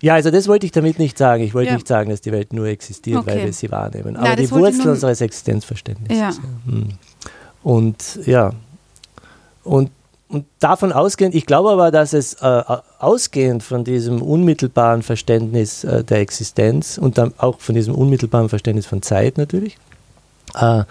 B: ja, also das wollte ich damit nicht sagen. Ich wollte ja. nicht sagen, dass die Welt nur existiert, okay. weil wir sie wahrnehmen. Aber Nein, die Wurzel unseres Existenzverständnisses. Ja. Hm. Und ja, und, und davon ausgehend, ich glaube aber, dass es äh, ausgehend von diesem unmittelbaren Verständnis äh, der Existenz und dann auch von diesem unmittelbaren Verständnis von Zeit natürlich, äh,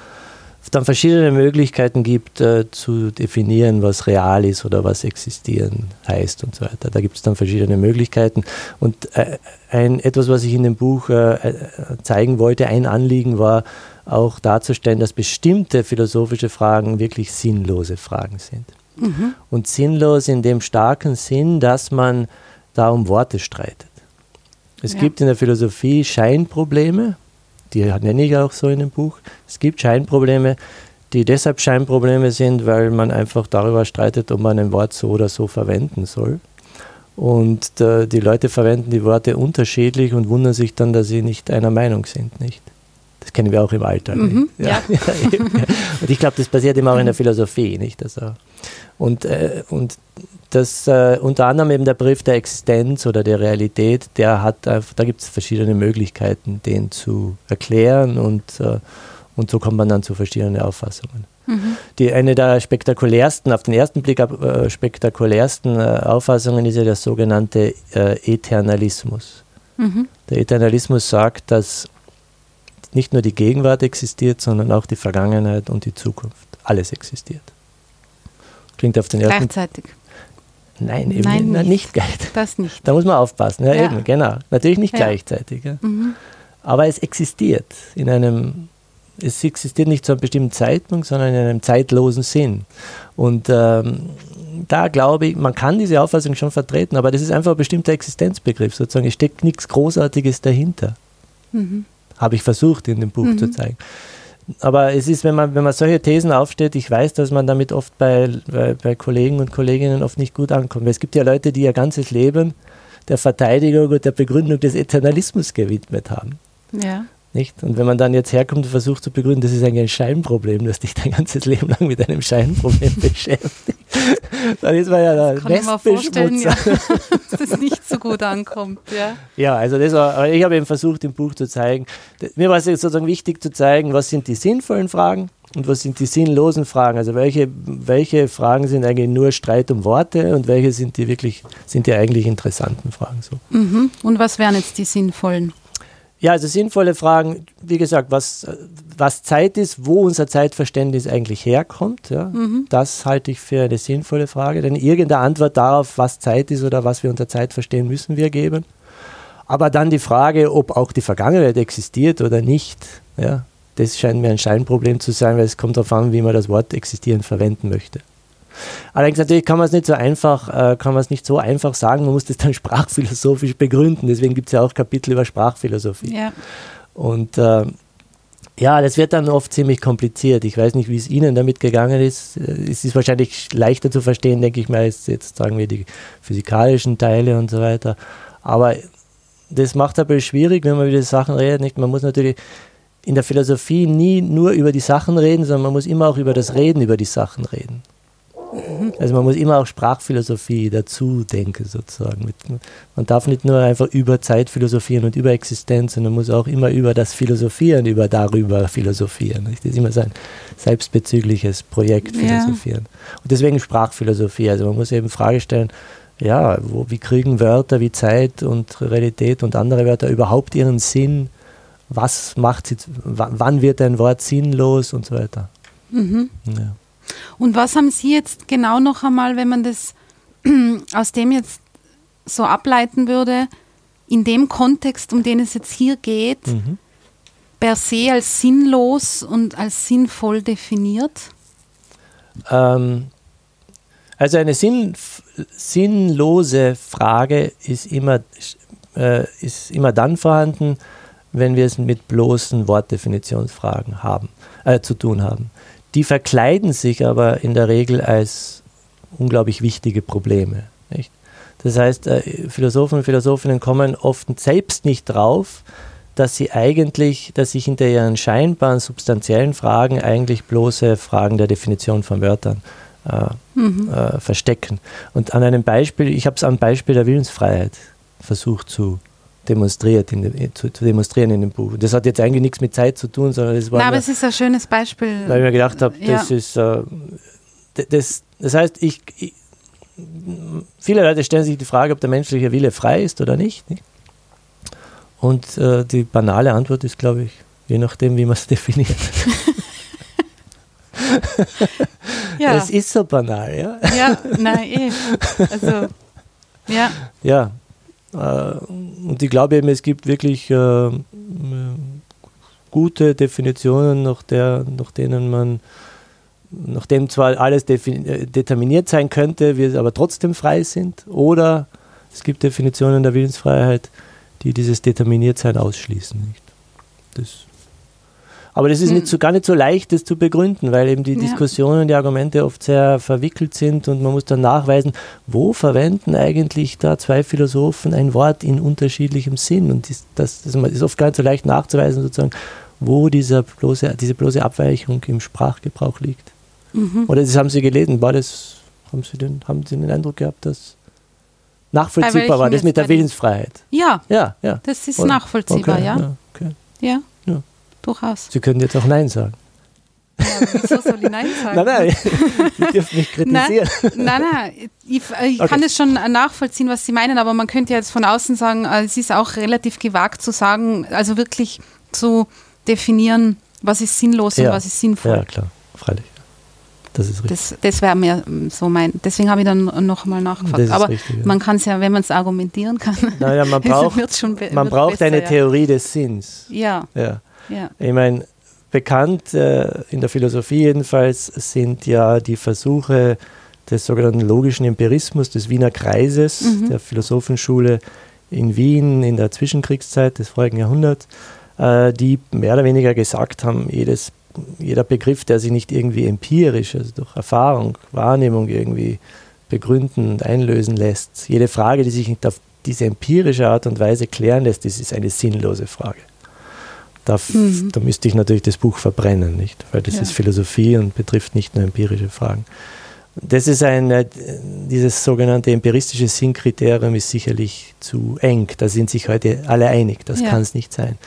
B: dann verschiedene Möglichkeiten gibt, äh, zu definieren, was real ist oder was existieren heißt und so weiter. Da gibt es dann verschiedene Möglichkeiten. Und äh, ein, etwas, was ich in dem Buch äh, äh, zeigen wollte, ein Anliegen war auch darzustellen, dass bestimmte philosophische Fragen wirklich sinnlose Fragen sind. Mhm. Und sinnlos in dem starken Sinn, dass man da um Worte streitet. Es ja. gibt in der Philosophie Scheinprobleme, die nenne ich auch so in dem Buch. Es gibt Scheinprobleme, die deshalb Scheinprobleme sind, weil man einfach darüber streitet, ob man ein Wort so oder so verwenden soll. Und äh, die Leute verwenden die Worte unterschiedlich und wundern sich dann, dass sie nicht einer Meinung sind, nicht? Das kennen wir auch im Alltag.
A: Mhm, ja. Ja.
B: und ich glaube, das passiert immer auch in der Philosophie, nicht? Also, und, äh, und das äh, unter anderem eben der Brief der Existenz oder der Realität, der hat, äh, da gibt es verschiedene Möglichkeiten, den zu erklären und, äh, und so kommt man dann zu verschiedenen Auffassungen. Mhm. Die, eine der spektakulärsten, auf den ersten Blick äh, spektakulärsten äh, Auffassungen ist ja der sogenannte Eternalismus. Mhm. Der Eternalismus sagt, dass nicht nur die Gegenwart existiert, sondern auch die Vergangenheit und die Zukunft. Alles existiert. Klingt auf den ersten
A: Gleichzeitig.
B: Nein, eben Nein, nicht. nicht gleichzeitig.
A: Das nicht.
B: Da muss man aufpassen. Ja, ja. Eben, genau. Natürlich nicht ja. gleichzeitig. Ja. Mhm. Aber es existiert in einem, es existiert nicht zu einem bestimmten Zeitpunkt, sondern in einem zeitlosen Sinn. Und ähm, da glaube ich, man kann diese Auffassung schon vertreten, aber das ist einfach ein bestimmter Existenzbegriff sozusagen. Es steckt nichts Großartiges dahinter. Mhm. Habe ich versucht in dem Buch mhm. zu zeigen aber es ist, wenn man, wenn man solche Thesen aufstellt, ich weiß, dass man damit oft bei, bei, bei Kollegen und Kolleginnen oft nicht gut ankommt. Es gibt ja Leute, die ihr ganzes Leben der Verteidigung und der Begründung des Eternalismus gewidmet haben.
A: Ja.
B: Nicht? Und wenn man dann jetzt herkommt und versucht zu begründen, das ist eigentlich ein Scheinproblem, das dich dein ganzes Leben lang mit einem Scheinproblem beschäftigt, dann ist man ja da
A: Kann ich mir vorstellen, ja, dass das nicht so gut ankommt. Ja,
B: ja also das war, ich habe eben versucht, im Buch zu zeigen, mir war es sozusagen wichtig zu zeigen, was sind die sinnvollen Fragen und was sind die sinnlosen Fragen. Also welche, welche Fragen sind eigentlich nur Streit um Worte und welche sind die wirklich, sind die eigentlich interessanten Fragen so.
A: Mhm. Und was wären jetzt die sinnvollen?
B: Ja, also sinnvolle Fragen, wie gesagt, was, was Zeit ist, wo unser Zeitverständnis eigentlich herkommt, ja, mhm. das halte ich für eine sinnvolle Frage. Denn irgendeine Antwort darauf, was Zeit ist oder was wir unter Zeit verstehen, müssen wir geben. Aber dann die Frage, ob auch die Vergangenheit existiert oder nicht, ja, das scheint mir ein Scheinproblem zu sein, weil es kommt darauf an, wie man das Wort existieren verwenden möchte. Allerdings natürlich kann man es nicht so einfach, äh, kann man es nicht so einfach sagen, man muss das dann sprachphilosophisch begründen. Deswegen gibt es ja auch Kapitel über Sprachphilosophie.
A: Ja.
B: Und äh, Ja, das wird dann oft ziemlich kompliziert. Ich weiß nicht, wie es Ihnen damit gegangen ist. Es ist wahrscheinlich leichter zu verstehen, denke ich mal, als jetzt sagen wir die physikalischen Teile und so weiter. Aber das macht aber schwierig, wenn man über die Sachen redet. Nicht? Man muss natürlich in der Philosophie nie nur über die Sachen reden, sondern man muss immer auch über das Reden über die Sachen reden. Also man muss immer auch Sprachphilosophie dazu denken, sozusagen. Man darf nicht nur einfach über Zeit philosophieren und über Existenz, sondern man muss auch immer über das Philosophieren, über darüber philosophieren. Das ist immer sein selbstbezügliches Projekt philosophieren. Ja. Und deswegen Sprachphilosophie. Also man muss eben Frage stellen, ja, wo, wie kriegen Wörter wie Zeit und Realität und andere Wörter überhaupt ihren Sinn? Was macht sie, wann wird ein Wort sinnlos und so weiter? Mhm.
A: Ja. Und was haben Sie jetzt genau noch einmal, wenn man das aus dem jetzt so ableiten würde, in dem Kontext, um den es jetzt hier geht, mhm. per se als sinnlos und als sinnvoll definiert?
B: Ähm, also eine sinn, sinnlose Frage ist immer, äh, ist immer dann vorhanden, wenn wir es mit bloßen Wortdefinitionsfragen haben, äh, zu tun haben. Die verkleiden sich aber in der Regel als unglaublich wichtige Probleme. Nicht? Das heißt, äh, Philosophen und Philosophinnen kommen oft selbst nicht drauf, dass sie eigentlich, dass sich hinter ihren scheinbaren substanziellen Fragen eigentlich bloße Fragen der Definition von Wörtern äh, mhm. äh, verstecken. Und an einem Beispiel, ich habe es am Beispiel der Willensfreiheit versucht zu demonstriert in dem, zu, zu, demonstrieren in dem Buch. Das hat jetzt eigentlich nichts mit Zeit zu tun, sondern das war.
A: Na, aber es ist ein schönes Beispiel.
B: Weil ich mir gedacht habe, das ja. ist. Äh, das, das heißt, ich, ich, viele Leute stellen sich die Frage, ob der menschliche Wille frei ist oder nicht. nicht? Und äh, die banale Antwort ist, glaube ich, je nachdem, wie man es definiert. ja. Es ist so banal, ja?
A: Ja, nein, eh. Also, ja.
B: Ja, äh, und ich glaube eben, es gibt wirklich äh, gute Definitionen, nach, der, nach denen man, nachdem zwar alles äh, determiniert sein könnte, wir aber trotzdem frei sind, oder es gibt Definitionen der Willensfreiheit, die dieses Determiniertsein ausschließen. Nicht? Das aber das ist nicht hm. so, gar nicht so leicht, das zu begründen, weil eben die ja. Diskussionen, die Argumente oft sehr verwickelt sind und man muss dann nachweisen, wo verwenden eigentlich da zwei Philosophen ein Wort in unterschiedlichem Sinn. Und das, das, das ist oft gar nicht so leicht nachzuweisen, sozusagen, wo dieser bloße, diese bloße Abweichung im Sprachgebrauch liegt. Mhm. Oder das haben Sie gelesen, war das, haben Sie den, haben Sie den Eindruck gehabt, dass nachvollziehbar war, das mit der Willensfreiheit?
A: Ja, ja, ja. das ist Oder? nachvollziehbar, okay, ja. Ja, okay. ja durchaus.
B: Sie können jetzt auch Nein sagen.
A: Ja, wieso soll ich Nein sagen?
B: Nein, nein, Sie dürfen mich kritisieren.
A: Nein, nein, ich, ich okay. kann es schon nachvollziehen, was Sie meinen, aber man könnte jetzt von außen sagen, äh, es ist auch relativ gewagt zu sagen, also wirklich zu definieren, was ist sinnlos ja. und was ist sinnvoll.
B: Ja, klar, freilich. Das ist richtig.
A: Das, das wäre mir so mein, deswegen habe ich dann nochmal nachgefragt. Aber richtig, ja. man kann es ja, wenn man es argumentieren kann,
B: naja, man braucht, schon man braucht besser, eine Theorie des Sinns.
A: Ja.
B: ja. Ja. Ich meine, bekannt äh, in der Philosophie jedenfalls sind ja die Versuche des sogenannten logischen Empirismus des Wiener Kreises, mhm. der Philosophenschule in Wien in der Zwischenkriegszeit des vorigen Jahrhunderts, äh, die mehr oder weniger gesagt haben, jedes, jeder Begriff, der sich nicht irgendwie empirisch, also durch Erfahrung, Wahrnehmung irgendwie begründen und einlösen lässt, jede Frage, die sich nicht auf diese empirische Art und Weise klären lässt, das ist eine sinnlose Frage. Da, mhm. da müsste ich natürlich das Buch verbrennen, nicht? Weil das ja. ist Philosophie und betrifft nicht nur empirische Fragen. Das ist ein, äh, dieses sogenannte empiristische Sinnkriterium ist sicherlich zu eng. Da sind sich heute alle einig. Das ja. kann es nicht sein.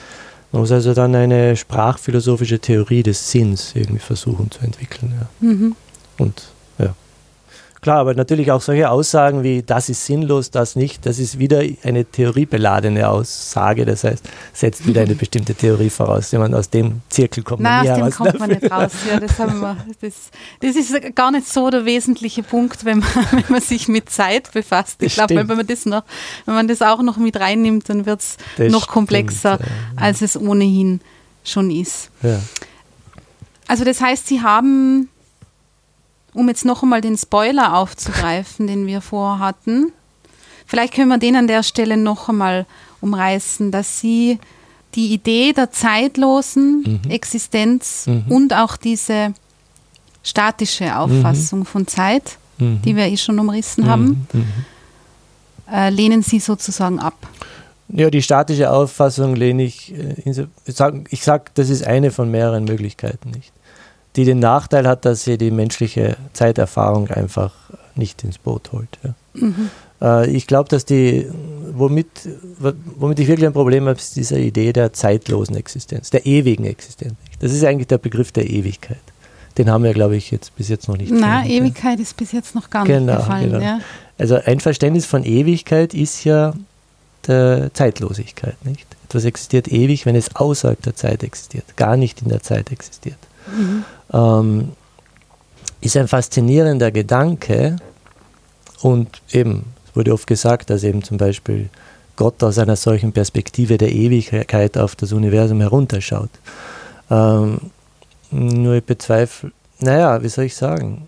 B: Man muss also dann eine sprachphilosophische Theorie des Sinns irgendwie versuchen zu entwickeln. Ja. Mhm. Und Klar, aber natürlich auch solche Aussagen wie das ist sinnlos, das nicht, das ist wieder eine theoriebeladene Aussage. Das heißt, setzt wieder eine bestimmte Theorie voraus. Wenn man aus dem Zirkel kommt
A: Nein, man aus dem kommt man nicht raus. Ja, das, wir, das, das ist gar nicht so der wesentliche Punkt, wenn man, wenn man sich mit Zeit befasst. Ich glaube, wenn man das noch, wenn man das auch noch mit reinnimmt, dann wird es noch komplexer, stimmt, ja. als es ohnehin schon ist. Ja. Also das heißt, Sie haben um jetzt noch einmal den Spoiler aufzugreifen, den wir vorhatten, vielleicht können wir den an der Stelle noch einmal umreißen, dass Sie die Idee der zeitlosen mhm. Existenz mhm. und auch diese statische Auffassung mhm. von Zeit, mhm. die wir eh schon umrissen haben, mhm. äh, lehnen Sie sozusagen ab.
B: Ja, die statische Auffassung lehne ich, äh, ich sage, ich sag, das ist eine von mehreren Möglichkeiten nicht, die den Nachteil hat, dass sie die menschliche Zeiterfahrung einfach nicht ins Boot holt. Ja. Mhm. Äh, ich glaube, dass die, womit, womit ich wirklich ein Problem habe, ist diese Idee der zeitlosen Existenz, der ewigen Existenz. Das ist eigentlich der Begriff der Ewigkeit. Den haben wir, glaube ich, jetzt bis jetzt noch nicht.
A: Na, Ewigkeit ja. ist bis jetzt noch gar genau, nicht gefallen. Genau. Ja.
B: Also ein Verständnis von Ewigkeit ist ja der Zeitlosigkeit, nicht? Etwas existiert ewig, wenn es außerhalb der Zeit existiert, gar nicht in der Zeit existiert. Mhm. Ähm, ist ein faszinierender Gedanke und eben, es wurde oft gesagt, dass eben zum Beispiel Gott aus einer solchen Perspektive der Ewigkeit auf das Universum herunterschaut. Ähm, nur ich bezweifle, naja, wie soll ich sagen?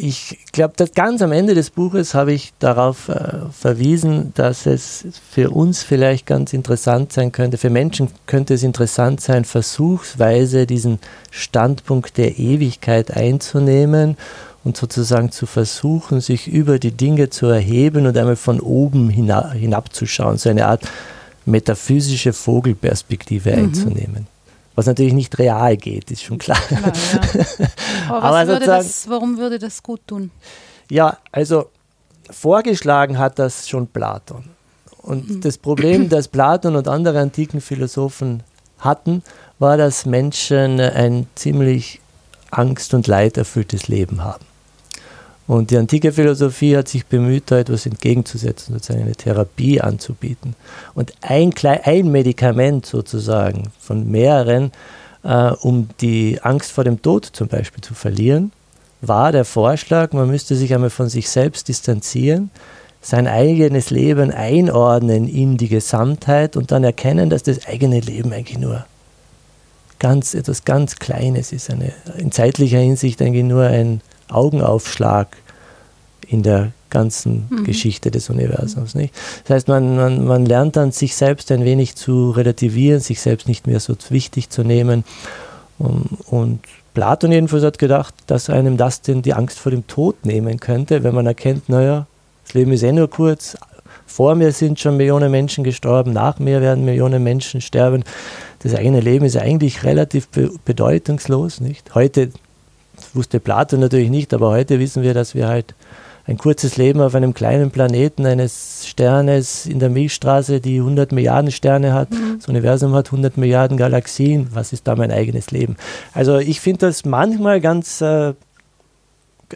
B: Ich glaube, ganz am Ende des Buches habe ich darauf äh, verwiesen, dass es für uns vielleicht ganz interessant sein könnte, für Menschen könnte es interessant sein, versuchsweise diesen Standpunkt der Ewigkeit einzunehmen und sozusagen zu versuchen, sich über die Dinge zu erheben und einmal von oben hinab, hinabzuschauen, so eine Art metaphysische Vogelperspektive mhm. einzunehmen was natürlich nicht real geht, ist schon klar. klar
A: ja. Aber, Aber würde das, warum würde das gut tun?
B: Ja, also vorgeschlagen hat das schon Platon. Und mhm. das Problem, das Platon und andere antiken Philosophen hatten, war, dass Menschen ein ziemlich angst- und leiderfülltes Leben haben. Und die antike Philosophie hat sich bemüht, da etwas entgegenzusetzen, sozusagen eine Therapie anzubieten. Und ein, ein Medikament sozusagen von mehreren, äh, um die Angst vor dem Tod zum Beispiel zu verlieren, war der Vorschlag, man müsste sich einmal von sich selbst distanzieren, sein eigenes Leben einordnen in die Gesamtheit und dann erkennen, dass das eigene Leben eigentlich nur ganz etwas ganz Kleines ist, eine, in zeitlicher Hinsicht eigentlich nur ein Augenaufschlag in der ganzen mhm. Geschichte des Universums. Nicht? Das heißt, man, man, man lernt dann, sich selbst ein wenig zu relativieren, sich selbst nicht mehr so wichtig zu nehmen. Und, und Platon jedenfalls hat gedacht, dass einem das denn die Angst vor dem Tod nehmen könnte, wenn man erkennt, naja, das Leben ist eh nur kurz, vor mir sind schon Millionen Menschen gestorben, nach mir werden Millionen Menschen sterben. Das eigene Leben ist eigentlich relativ be bedeutungslos. Nicht? Heute wusste Plato natürlich nicht, aber heute wissen wir, dass wir halt ein kurzes Leben auf einem kleinen Planeten eines Sternes in der Milchstraße, die 100 Milliarden Sterne hat. Mhm. Das Universum hat 100 Milliarden Galaxien. Was ist da mein eigenes Leben? Also ich finde das manchmal ganz äh,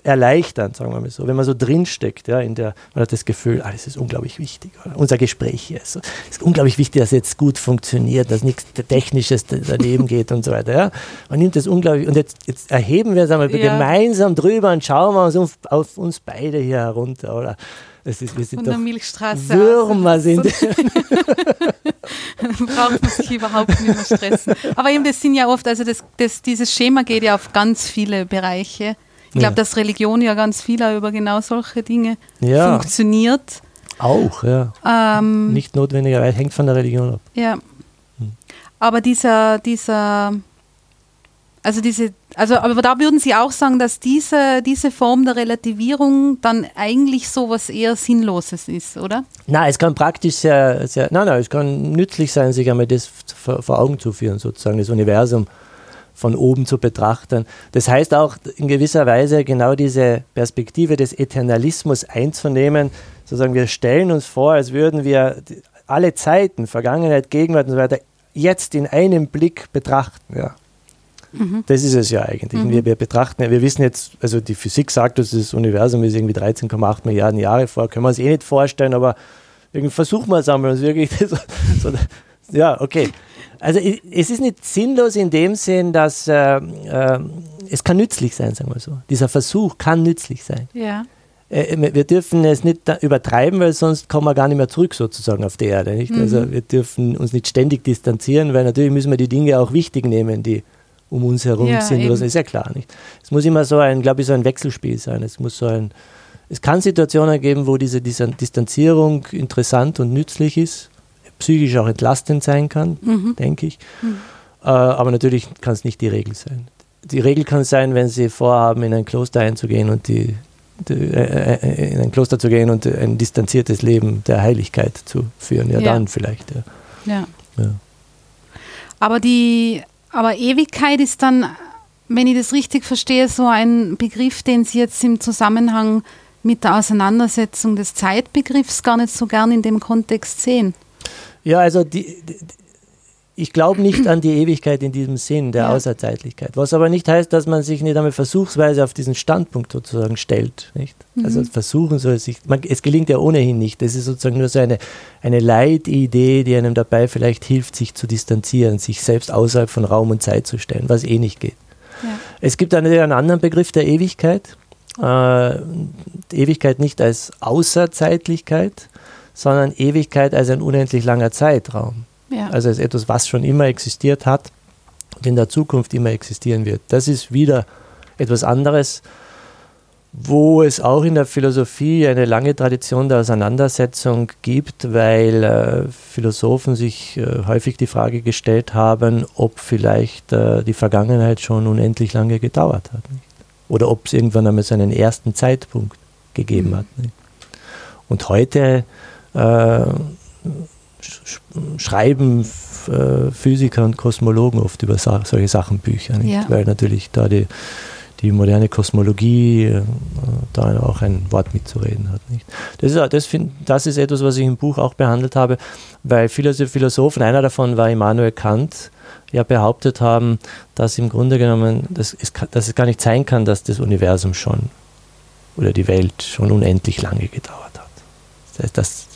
B: erleichternd, sagen wir mal so, wenn man so drinsteckt, ja, in der, man hat das Gefühl, ah, das ist unglaublich wichtig. Oder? Unser Gespräch hier ist, ist unglaublich wichtig, dass es jetzt gut funktioniert, dass nichts Technisches daneben geht und so weiter. Ja. Man nimmt das unglaublich, und jetzt, jetzt erheben wir es einmal ja. gemeinsam drüber und schauen wir uns auf, auf uns beide hier herunter, oder?
A: Es ist, wir sind Von der Milchstraße.
B: Würmer sind.
A: Braucht man sich überhaupt nicht mehr stressen. Aber eben, das sind ja oft, also das, das, dieses Schema geht ja auf ganz viele Bereiche. Ich glaube, ja. dass Religion ja ganz vieler über genau solche Dinge ja. funktioniert.
B: Auch, ja. Ähm, Nicht notwendigerweise, hängt von der Religion ab.
A: Ja. Hm. Aber dieser, dieser, also diese, also aber da würden Sie auch sagen, dass diese, diese Form der Relativierung dann eigentlich so was eher Sinnloses ist, oder?
B: Nein, es kann praktisch sehr, sehr nein, nein, es kann nützlich sein, sich einmal das vor Augen zu führen, sozusagen das Universum von oben zu betrachten. Das heißt auch in gewisser Weise genau diese Perspektive des Eternalismus einzunehmen. Sozusagen, wir stellen uns vor, als würden wir alle Zeiten, Vergangenheit, Gegenwart und so weiter, jetzt in einem Blick betrachten. Ja. Mhm. Das ist es ja eigentlich. Mhm. Wir, wir, betrachten, wir wissen jetzt, also die Physik sagt uns, das Universum ist irgendwie 13,8 Milliarden Jahre vor, können wir uns eh nicht vorstellen, aber versuchen wir es einmal, uns wirklich so, so, ja, okay. Also es ist nicht sinnlos in dem Sinn, dass äh, äh, es kann nützlich sein, sagen wir so. Dieser Versuch kann nützlich sein.
A: Ja.
B: Äh, wir dürfen es nicht übertreiben, weil sonst kommen wir gar nicht mehr zurück sozusagen auf die Erde. Nicht? Mhm. Also wir dürfen uns nicht ständig distanzieren, weil natürlich müssen wir die Dinge auch wichtig nehmen, die um uns herum ja, sind. Das ist ja klar nicht. Es muss immer so ein, glaube ich, so ein Wechselspiel sein. Es muss so ein, es kann Situationen geben, wo diese Distanzierung interessant und nützlich ist psychisch auch entlastend sein kann, mhm. denke ich. Mhm. Äh, aber natürlich kann es nicht die Regel sein. Die Regel kann sein, wenn Sie vorhaben, in ein Kloster einzugehen und die, die äh, äh, in ein Kloster zu gehen und ein distanziertes Leben der Heiligkeit zu führen. Ja, ja. dann vielleicht. Ja.
A: ja. ja. Aber die, aber Ewigkeit ist dann, wenn ich das richtig verstehe, so ein Begriff, den Sie jetzt im Zusammenhang mit der Auseinandersetzung des Zeitbegriffs gar nicht so gern in dem Kontext sehen.
B: Ja, also die, die ich glaube nicht an die Ewigkeit in diesem Sinn der ja. Außerzeitlichkeit. Was aber nicht heißt, dass man sich nicht einmal versuchsweise auf diesen Standpunkt sozusagen stellt. Nicht? Mhm. Also versuchen soll es sich, man, es gelingt ja ohnehin nicht. Das ist sozusagen nur so eine, eine Leitidee, die einem dabei vielleicht hilft, sich zu distanzieren, sich selbst außerhalb von Raum und Zeit zu stellen, was eh nicht geht. Ja. Es gibt einen, einen anderen Begriff der Ewigkeit. Äh, Ewigkeit nicht als Außerzeitlichkeit, sondern Ewigkeit als ein unendlich langer Zeitraum. Ja. Also als etwas, was schon immer existiert hat und in der Zukunft immer existieren wird. Das ist wieder etwas anderes, wo es auch in der Philosophie eine lange Tradition der Auseinandersetzung gibt, weil äh, Philosophen sich äh, häufig die Frage gestellt haben, ob vielleicht äh, die Vergangenheit schon unendlich lange gedauert hat. Nicht? Oder ob es irgendwann einmal so einen ersten Zeitpunkt gegeben mhm. hat. Nicht? Und heute äh, schreiben äh, Physiker und Kosmologen oft über solche Sachenbücher, ja. weil natürlich da die, die moderne Kosmologie äh, da auch ein Wort mitzureden hat. Nicht? Das, ist, das, find, das ist etwas, was ich im Buch auch behandelt habe, weil viele Philosophen, einer davon war Immanuel Kant, ja behauptet haben, dass im Grunde genommen, dass es, dass es gar nicht sein kann, dass das Universum schon oder die Welt schon unendlich lange gedauert hat. Das heißt, dass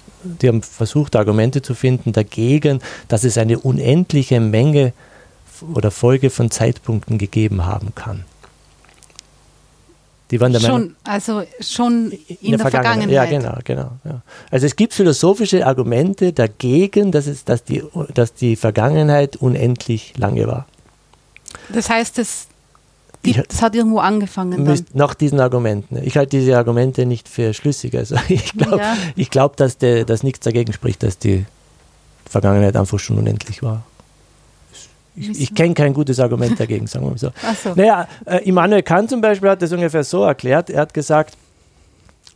B: die haben versucht, Argumente zu finden dagegen, dass es eine unendliche Menge oder Folge von Zeitpunkten gegeben haben kann.
A: Die waren der schon, Meinung, also schon in, in der, der Vergangenheit.
B: Ja, genau, genau. Ja. Also es gibt philosophische Argumente dagegen, dass, es, dass, die, dass die Vergangenheit unendlich lange war.
A: Das heißt, es die, das hat irgendwo angefangen.
B: Müsst, nach diesen Argumenten. Ich halte diese Argumente nicht für schlüssig. Also ich glaube, ja. glaub, dass, dass nichts dagegen spricht, dass die Vergangenheit einfach schon unendlich war. Ich, ich kenne kein gutes Argument dagegen, sagen wir mal so. so. Naja, äh, Immanuel Kant zum Beispiel hat das ungefähr so erklärt. Er hat gesagt,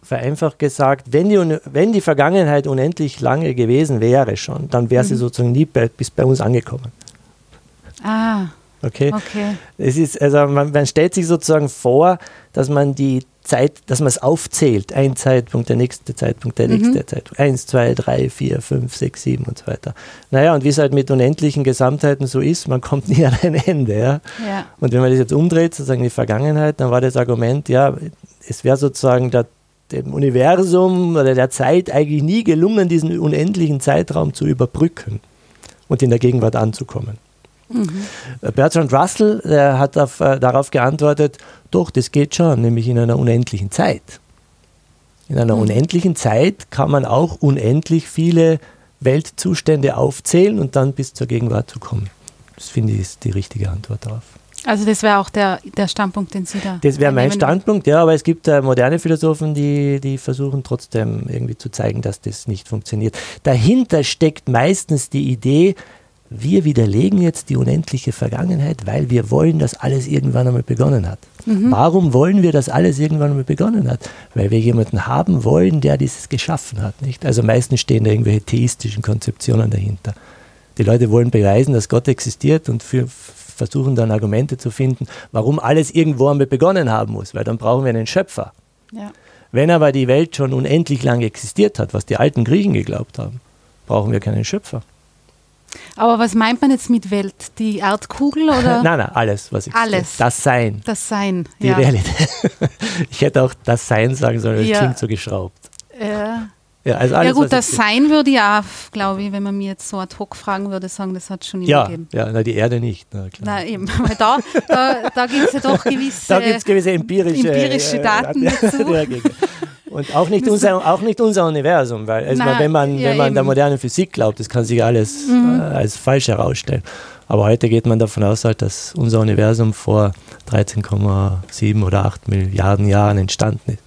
B: vereinfacht gesagt, wenn die, wenn die Vergangenheit unendlich lange gewesen wäre schon, dann wäre sie mhm. sozusagen nie bei, bis bei uns angekommen.
A: Ah.
B: Okay. okay. Es ist, also man, man stellt sich sozusagen vor, dass man die Zeit, dass man es aufzählt. Ein Zeitpunkt, der nächste Zeitpunkt, der mhm. nächste Zeitpunkt. Eins, zwei, drei, vier, fünf, sechs, sieben und so weiter. Naja, und wie es halt mit unendlichen Gesamtheiten so ist, man kommt nie an ein Ende. Ja? ja. Und wenn man das jetzt umdreht, sozusagen die Vergangenheit, dann war das Argument, ja, es wäre sozusagen der, dem Universum oder der Zeit eigentlich nie gelungen, diesen unendlichen Zeitraum zu überbrücken und in der Gegenwart anzukommen. Mhm. Bertrand Russell hat auf, äh, darauf geantwortet, doch, das geht schon, nämlich in einer unendlichen Zeit. In einer mhm. unendlichen Zeit kann man auch unendlich viele Weltzustände aufzählen und dann bis zur Gegenwart zu kommen. Das finde ich ist die richtige Antwort darauf.
A: Also das wäre auch der, der Standpunkt, den Sie da.
B: Das wäre mein Standpunkt, ja, aber es gibt äh, moderne Philosophen, die, die versuchen trotzdem irgendwie zu zeigen, dass das nicht funktioniert. Dahinter steckt meistens die Idee, wir widerlegen jetzt die unendliche Vergangenheit, weil wir wollen, dass alles irgendwann einmal begonnen hat. Mhm. Warum wollen wir, dass alles irgendwann einmal begonnen hat? Weil wir jemanden haben wollen, der dieses geschaffen hat. Nicht? Also meistens stehen da irgendwelche theistischen Konzeptionen dahinter. Die Leute wollen beweisen, dass Gott existiert und für, versuchen dann Argumente zu finden, warum alles irgendwo einmal begonnen haben muss, weil dann brauchen wir einen Schöpfer. Ja. Wenn aber die Welt schon unendlich lange existiert hat, was die alten Griechen geglaubt haben, brauchen wir keinen Schöpfer.
A: Aber was meint man jetzt mit Welt? Die Erdkugel oder?
B: nein, nein, alles, was ich
A: Alles.
B: Das Sein.
A: Das Sein.
B: Die ja. Realität. ich hätte auch das Sein sagen sollen, das ja. klingt so geschraubt.
A: Ja. Ja, also alles, ja gut, das Sein würde ja, glaube ich, wenn man mir jetzt so ad hoc fragen würde, sagen, das hat schon immer
B: ja,
A: gegeben.
B: Ja, na, die Erde nicht.
A: Na, klar. na eben, weil da, da, da gibt es ja doch gewisse,
B: da gibt's gewisse empirische,
A: empirische äh, Daten äh, dazu.
B: Und auch nicht, unser, auch nicht unser Universum, weil also Na, wenn man, ja, wenn man der modernen Physik glaubt, das kann sich alles mhm. äh, als falsch herausstellen. Aber heute geht man davon aus, halt, dass unser Universum vor 13,7 oder 8 Milliarden Jahren entstanden ist.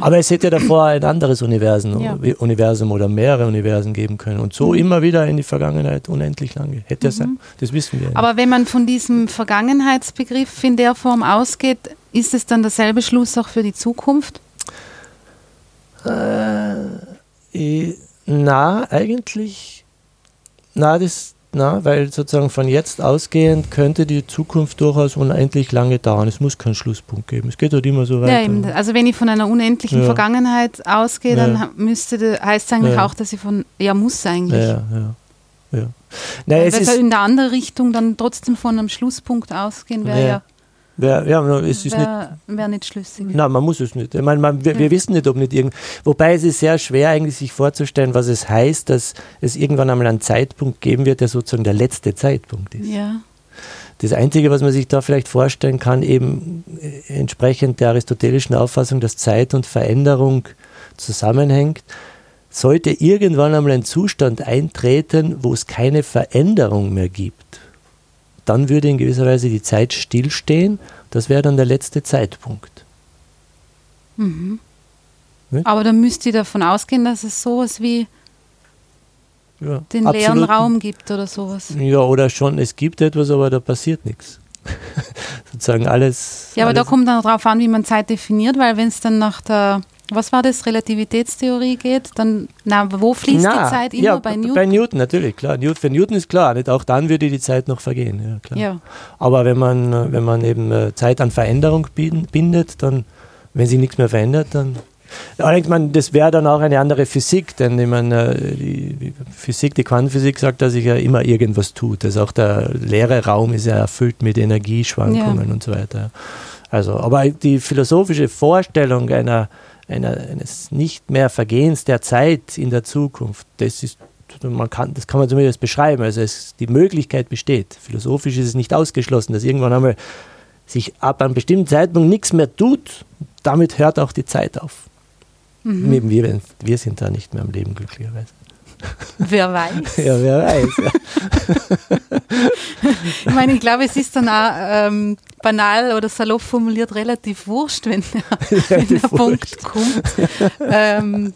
B: Aber es hätte davor ein anderes Universum, ja. Universum oder mehrere Universen geben können. Und so mhm. immer wieder in die Vergangenheit unendlich lange. Hätte mhm. sein. Das wissen wir.
A: Aber wenn man von diesem Vergangenheitsbegriff in der Form ausgeht, ist es dann derselbe Schluss auch für die Zukunft?
B: Äh, na, eigentlich. Na, das, na, weil sozusagen von jetzt ausgehend könnte die Zukunft durchaus unendlich lange dauern. Es muss keinen Schlusspunkt geben. Es geht halt immer so weiter. Ja, eben.
A: Also wenn ich von einer unendlichen ja. Vergangenheit ausgehe, dann ja. müsste heißt es eigentlich ja. auch, dass ich von ja muss eigentlich.
B: Ja, ja. ja.
A: Naja, es ist in der andere Richtung dann trotzdem von einem Schlusspunkt ausgehen wäre ja
B: Wär, ja, es ist
A: Wäre wär nicht schlüssig.
B: Nein, man muss es nicht. Ich meine, man, wir, wir, wissen nicht, ob nicht irgend. Wobei es ist sehr schwer, eigentlich sich vorzustellen, was es heißt, dass es irgendwann einmal einen Zeitpunkt geben wird, der sozusagen der letzte Zeitpunkt ist.
A: Ja.
B: Das Einzige, was man sich da vielleicht vorstellen kann, eben äh, entsprechend der aristotelischen Auffassung, dass Zeit und Veränderung zusammenhängt, sollte irgendwann einmal ein Zustand eintreten, wo es keine Veränderung mehr gibt dann würde in gewisser Weise die Zeit stillstehen. Das wäre dann der letzte Zeitpunkt.
A: Mhm. Ja? Aber dann müsst ihr davon ausgehen, dass es sowas wie ja, den leeren Raum gibt oder sowas.
B: Ja, oder schon, es gibt etwas, aber da passiert nichts. Sozusagen alles.
A: Ja, aber
B: alles
A: da kommt dann darauf an, wie man Zeit definiert, weil wenn es dann nach der was war das, Relativitätstheorie geht, dann, na, wo fließt na, die Zeit immer?
B: Ja,
A: bei Newton?
B: Bei Newton, natürlich, klar. Für Newton ist klar, nicht? auch dann würde die Zeit noch vergehen. Ja, klar.
A: Ja.
B: Aber wenn man, wenn man eben äh, Zeit an Veränderung bindet, dann, wenn sich nichts mehr verändert, dann. Allerdings, man, das wäre dann auch eine andere Physik, denn ich meine, äh, die Physik, die Quantenphysik sagt, dass sich ja immer irgendwas tut. Also auch der leere Raum ist ja erfüllt mit Energieschwankungen ja. und so weiter. Also, aber die philosophische Vorstellung einer einer, eines nicht mehr Vergehens der Zeit in der Zukunft, das ist man kann, das kann man zumindest beschreiben. Also es, die Möglichkeit besteht. Philosophisch ist es nicht ausgeschlossen, dass irgendwann einmal sich ab einem bestimmten Zeitpunkt nichts mehr tut. Damit hört auch die Zeit auf. Mhm. Wir, wir sind da nicht mehr am Leben, glücklicherweise.
A: Wer weiß.
B: Ja, wer weiß. Ja.
A: ich meine, ich glaube, es ist dann auch ähm, banal oder salopp formuliert relativ wurscht, wenn der, wenn der Punkt kommt. Ähm,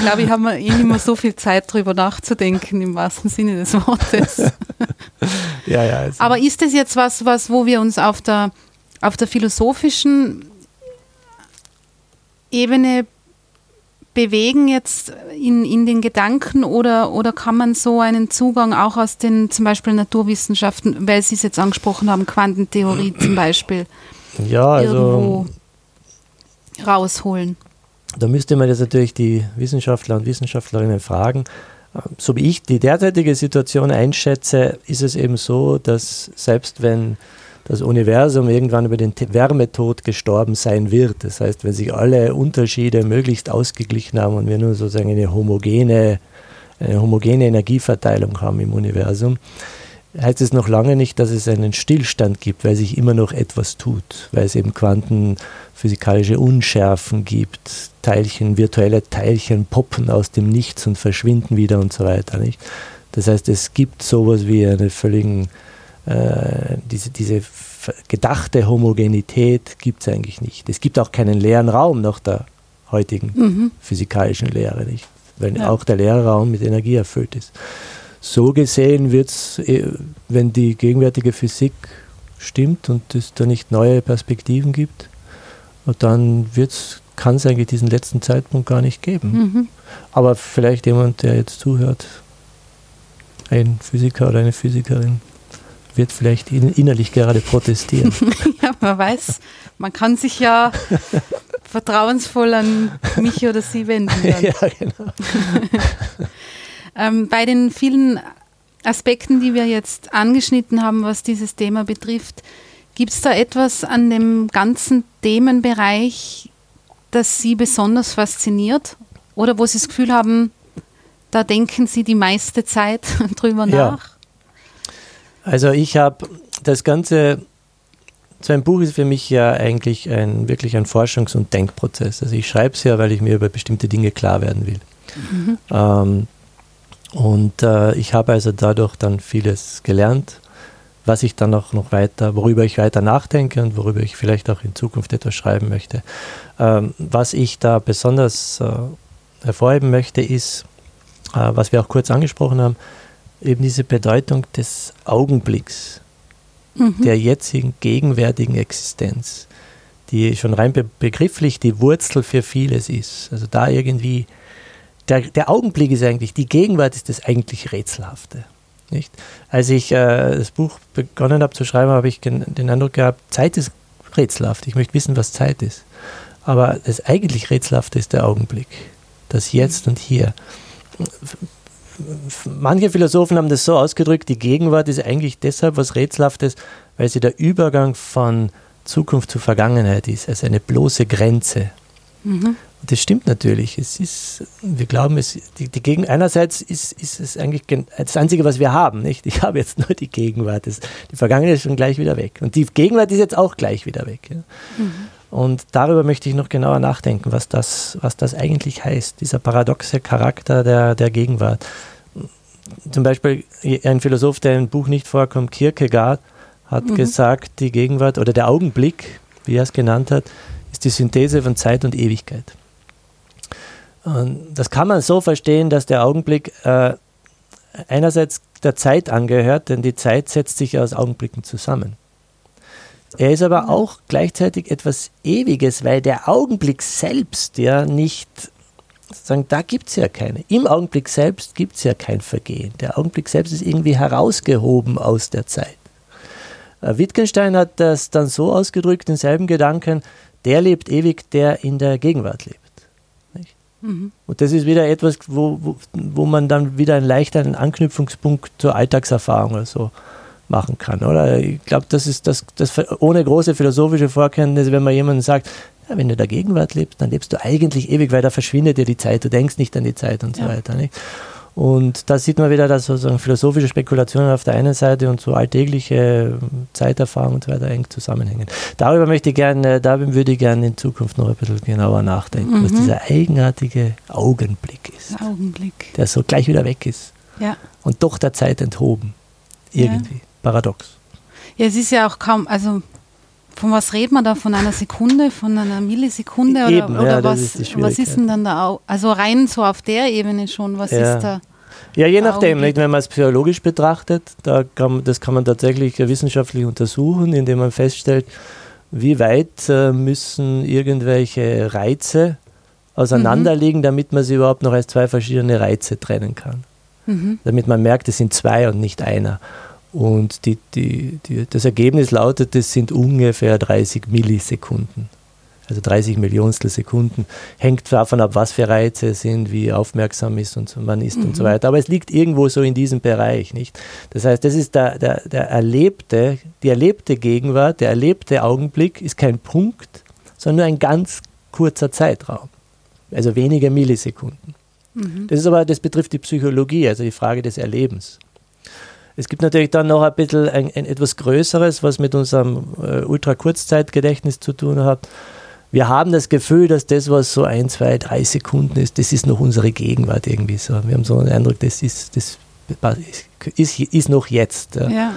A: glaube ich, haben wir eh nicht mehr so viel Zeit darüber nachzudenken, im wahrsten Sinne des Wortes.
B: ja, ja,
A: also. Aber ist das jetzt was, was, wo wir uns auf der, auf der philosophischen Ebene bewegen jetzt in, in den Gedanken oder, oder kann man so einen Zugang auch aus den zum Beispiel Naturwissenschaften, weil Sie es jetzt angesprochen haben, Quantentheorie zum Beispiel,
B: ja, also,
A: rausholen?
B: Da müsste man jetzt natürlich die Wissenschaftler und Wissenschaftlerinnen fragen. So wie ich die derzeitige Situation einschätze, ist es eben so, dass selbst wenn das Universum irgendwann über den Wärmetod gestorben sein wird. Das heißt, wenn sich alle Unterschiede möglichst ausgeglichen haben und wir nur sozusagen eine homogene, eine homogene Energieverteilung haben im Universum, heißt es noch lange nicht, dass es einen Stillstand gibt, weil sich immer noch etwas tut, weil es eben quantenphysikalische Unschärfen gibt, Teilchen, virtuelle Teilchen poppen aus dem Nichts und verschwinden wieder und so weiter. Nicht? Das heißt, es gibt sowas wie einen völligen äh, diese, diese gedachte Homogenität gibt es eigentlich nicht. Es gibt auch keinen leeren Raum nach der heutigen mhm. physikalischen Lehre, nicht? weil ja. auch der leere Raum mit Energie erfüllt ist. So gesehen wird es, äh, wenn die gegenwärtige Physik stimmt und es da nicht neue Perspektiven gibt, dann kann es eigentlich diesen letzten Zeitpunkt gar nicht geben. Mhm. Aber vielleicht jemand, der jetzt zuhört, ein Physiker oder eine Physikerin, wird vielleicht innerlich gerade protestieren.
A: ja, man weiß, man kann sich ja vertrauensvoll an mich oder sie wenden. Dann. Ja, genau. ähm, bei den vielen Aspekten, die wir jetzt angeschnitten haben, was dieses Thema betrifft, gibt es da etwas an dem ganzen Themenbereich, das Sie besonders fasziniert? Oder wo Sie das Gefühl haben, da denken Sie die meiste Zeit drüber nach?
B: Also ich habe das Ganze, so ein Buch ist für mich ja eigentlich ein, wirklich ein Forschungs- und Denkprozess. Also ich schreibe es ja, weil ich mir über bestimmte Dinge klar werden will. Mhm. Ähm, und äh, ich habe also dadurch dann vieles gelernt, was ich dann auch noch weiter, worüber ich weiter nachdenke und worüber ich vielleicht auch in Zukunft etwas schreiben möchte. Ähm, was ich da besonders äh, hervorheben möchte, ist, äh, was wir auch kurz angesprochen haben, eben diese Bedeutung des Augenblicks, mhm. der jetzigen gegenwärtigen Existenz, die schon rein be begrifflich die Wurzel für vieles ist. Also da irgendwie, der, der Augenblick ist eigentlich, die Gegenwart ist das eigentlich Rätselhafte. Nicht? Als ich äh, das Buch begonnen habe zu schreiben, habe ich den Eindruck gehabt, Zeit ist rätselhaft. Ich möchte wissen, was Zeit ist. Aber das eigentlich Rätselhafte ist der Augenblick. Das Jetzt und Hier. Manche Philosophen haben das so ausgedrückt, die Gegenwart ist eigentlich deshalb was Rätselhaftes, weil sie der Übergang von Zukunft zu Vergangenheit ist, also eine bloße Grenze. Mhm. Und das stimmt natürlich. Es ist, wir glauben, es, die, die Gegen, einerseits ist, ist es eigentlich das Einzige, was wir haben. Nicht? Ich habe jetzt nur die Gegenwart. Das, die Vergangenheit ist schon gleich wieder weg. Und die Gegenwart ist jetzt auch gleich wieder weg. Ja? Mhm. Und darüber möchte ich noch genauer nachdenken, was das, was das eigentlich heißt, dieser paradoxe Charakter der, der Gegenwart. Zum Beispiel ein Philosoph, der im Buch nicht vorkommt, Kierkegaard, hat mhm. gesagt, die Gegenwart oder der Augenblick, wie er es genannt hat, ist die Synthese von Zeit und Ewigkeit. Und das kann man so verstehen, dass der Augenblick äh, einerseits der Zeit angehört, denn die Zeit setzt sich aus Augenblicken zusammen. Er ist aber auch gleichzeitig etwas Ewiges, weil der Augenblick selbst ja nicht, sozusagen, da gibt es ja keine. Im Augenblick selbst gibt es ja kein Vergehen. Der Augenblick selbst ist irgendwie herausgehoben aus der Zeit. Äh, Wittgenstein hat das dann so ausgedrückt, denselben Gedanken, der lebt ewig, der in der Gegenwart lebt. Mhm. Und das ist wieder etwas, wo, wo, wo man dann wieder einen leichten Anknüpfungspunkt zur Alltagserfahrung oder so machen kann. Oder ich glaube, das ist das, das ohne große philosophische Vorkenntnisse, wenn man jemandem sagt, ja, wenn du in der Gegenwart lebst, dann lebst du eigentlich ewig, weil da verschwindet dir die Zeit, du denkst nicht an die Zeit und ja. so weiter. Nicht? Und da sieht man wieder, dass sozusagen philosophische Spekulationen auf der einen Seite und so alltägliche Zeiterfahrung und so weiter eng zusammenhängen. Darüber möchte ich gerne, darüber würde ich gerne in Zukunft noch ein bisschen genauer nachdenken, mhm. was dieser eigenartige Augenblick ist. Augenblick. Der so gleich wieder weg ist. Ja. Und doch der Zeit enthoben. Irgendwie. Ja. Paradox.
A: Ja, es ist ja auch kaum, also von was redet man da? Von einer Sekunde, von einer Millisekunde oder, Eben, oder ja, was, ist was ist denn dann da? Also rein so auf der Ebene schon, was ja. ist da?
B: Ja, je nachdem, nicht, wenn man es psychologisch betrachtet, da kann, das kann man tatsächlich wissenschaftlich untersuchen, indem man feststellt, wie weit äh, müssen irgendwelche Reize auseinanderliegen, mhm. damit man sie überhaupt noch als zwei verschiedene Reize trennen kann. Mhm. Damit man merkt, es sind zwei und nicht einer. Und die, die, die, das Ergebnis lautet, es sind ungefähr 30 Millisekunden. Also 30 Millionstel Sekunden. Hängt davon ab, was für Reize es sind, wie aufmerksam ist und man ist mhm. und so mhm. weiter. Aber es liegt irgendwo so in diesem Bereich, nicht? Das heißt, das ist der, der, der erlebte, die erlebte Gegenwart, der erlebte Augenblick ist kein Punkt, sondern nur ein ganz kurzer Zeitraum. Also wenige Millisekunden. Mhm. Das ist aber, das betrifft die Psychologie, also die Frage des Erlebens. Es gibt natürlich dann noch ein bisschen ein, ein etwas Größeres, was mit unserem äh, Ultra-Kurzzeitgedächtnis zu tun hat. Wir haben das Gefühl, dass das, was so ein, zwei, drei Sekunden ist, das ist noch unsere Gegenwart irgendwie so. Wir haben so einen Eindruck, das ist, das ist, ist noch jetzt. Ja. Ja.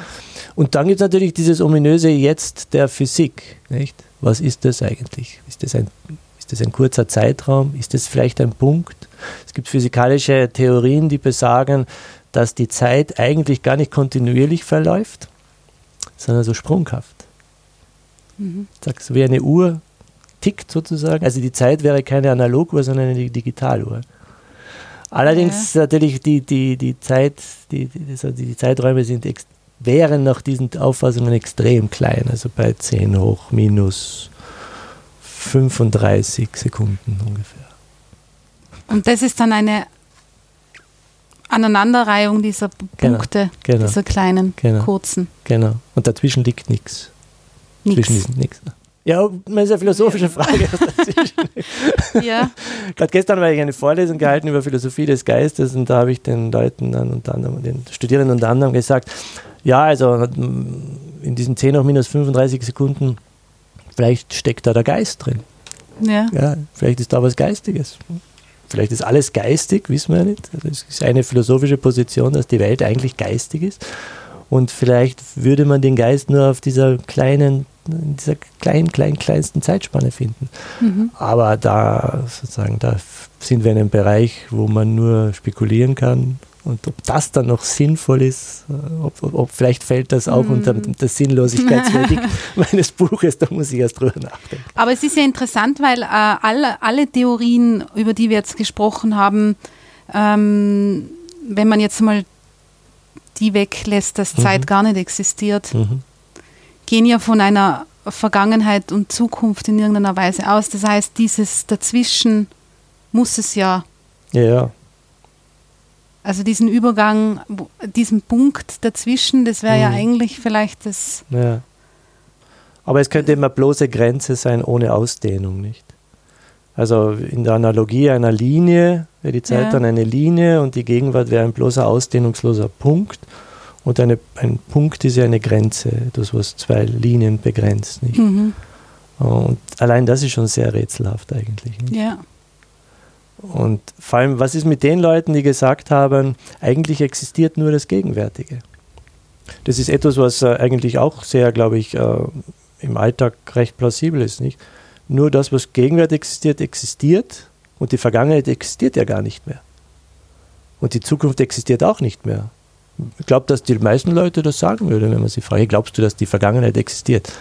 B: Und dann gibt es natürlich dieses ominöse Jetzt der Physik. Nicht? Was ist das eigentlich? Ist das, ein, ist das ein kurzer Zeitraum? Ist das vielleicht ein Punkt? Es gibt physikalische Theorien, die besagen, dass die Zeit eigentlich gar nicht kontinuierlich verläuft, sondern so sprunghaft. Mhm. Sagst wie eine Uhr tickt sozusagen. Also die Zeit wäre keine Analoguhr, sondern eine Digitaluhr. Allerdings ja. natürlich die, die, die Zeit, die, die, die Zeiträume sind wären nach diesen Auffassungen extrem klein, also bei 10 hoch minus 35 Sekunden ungefähr.
A: Und das ist dann eine Aneinanderreihung dieser genau, Punkte, genau, genau, dieser kleinen,
B: genau,
A: kurzen.
B: Genau. Und dazwischen liegt nichts. Dazwischen ist nichts. Ja, das ist eine philosophische Frage. ja. Gerade gestern habe ich eine Vorlesung gehalten über Philosophie des Geistes und da habe ich den Leuten dann unter anderem, den Studierenden unter anderem gesagt, ja, also in diesen 10 hoch minus 35 Sekunden, vielleicht steckt da der Geist drin. Ja. ja. Vielleicht ist da was Geistiges. Vielleicht ist alles geistig, wissen wir ja nicht. Das ist eine philosophische Position, dass die Welt eigentlich geistig ist. Und vielleicht würde man den Geist nur auf dieser kleinen, dieser kleinen, kleinen, kleinsten Zeitspanne finden. Mhm. Aber da sozusagen, da sind wir in einem Bereich, wo man nur spekulieren kann. Und ob das dann noch sinnvoll ist, ob, ob, ob vielleicht fällt das auch mhm. unter das Sinnlosigkeitsverdikt meines Buches, da muss ich erst drüber nachdenken.
A: Aber es ist ja interessant, weil äh, alle, alle Theorien, über die wir jetzt gesprochen haben, ähm, wenn man jetzt mal die weglässt, dass mhm. Zeit gar nicht existiert, mhm. gehen ja von einer Vergangenheit und Zukunft in irgendeiner Weise aus. Das heißt, dieses dazwischen muss es ja.
B: Ja.
A: Also diesen Übergang, diesen Punkt dazwischen, das wäre mhm. ja eigentlich vielleicht das.
B: Ja. Aber es könnte immer bloße Grenze sein ohne Ausdehnung, nicht? Also in der Analogie einer Linie wäre die Zeit ja. dann eine Linie und die Gegenwart wäre ein bloßer ausdehnungsloser Punkt. Und eine, ein Punkt ist ja eine Grenze, das was zwei Linien begrenzt. Nicht? Mhm. Und allein das ist schon sehr rätselhaft eigentlich. Nicht?
A: Ja.
B: Und vor allem, was ist mit den Leuten, die gesagt haben, eigentlich existiert nur das Gegenwärtige? Das ist etwas, was äh, eigentlich auch sehr, glaube ich, äh, im Alltag recht plausibel ist. Nicht? Nur das, was gegenwärtig existiert, existiert und die Vergangenheit existiert ja gar nicht mehr. Und die Zukunft existiert auch nicht mehr. Ich glaube, dass die meisten Leute das sagen würden, wenn man sie fragt, glaubst du, dass die Vergangenheit existiert?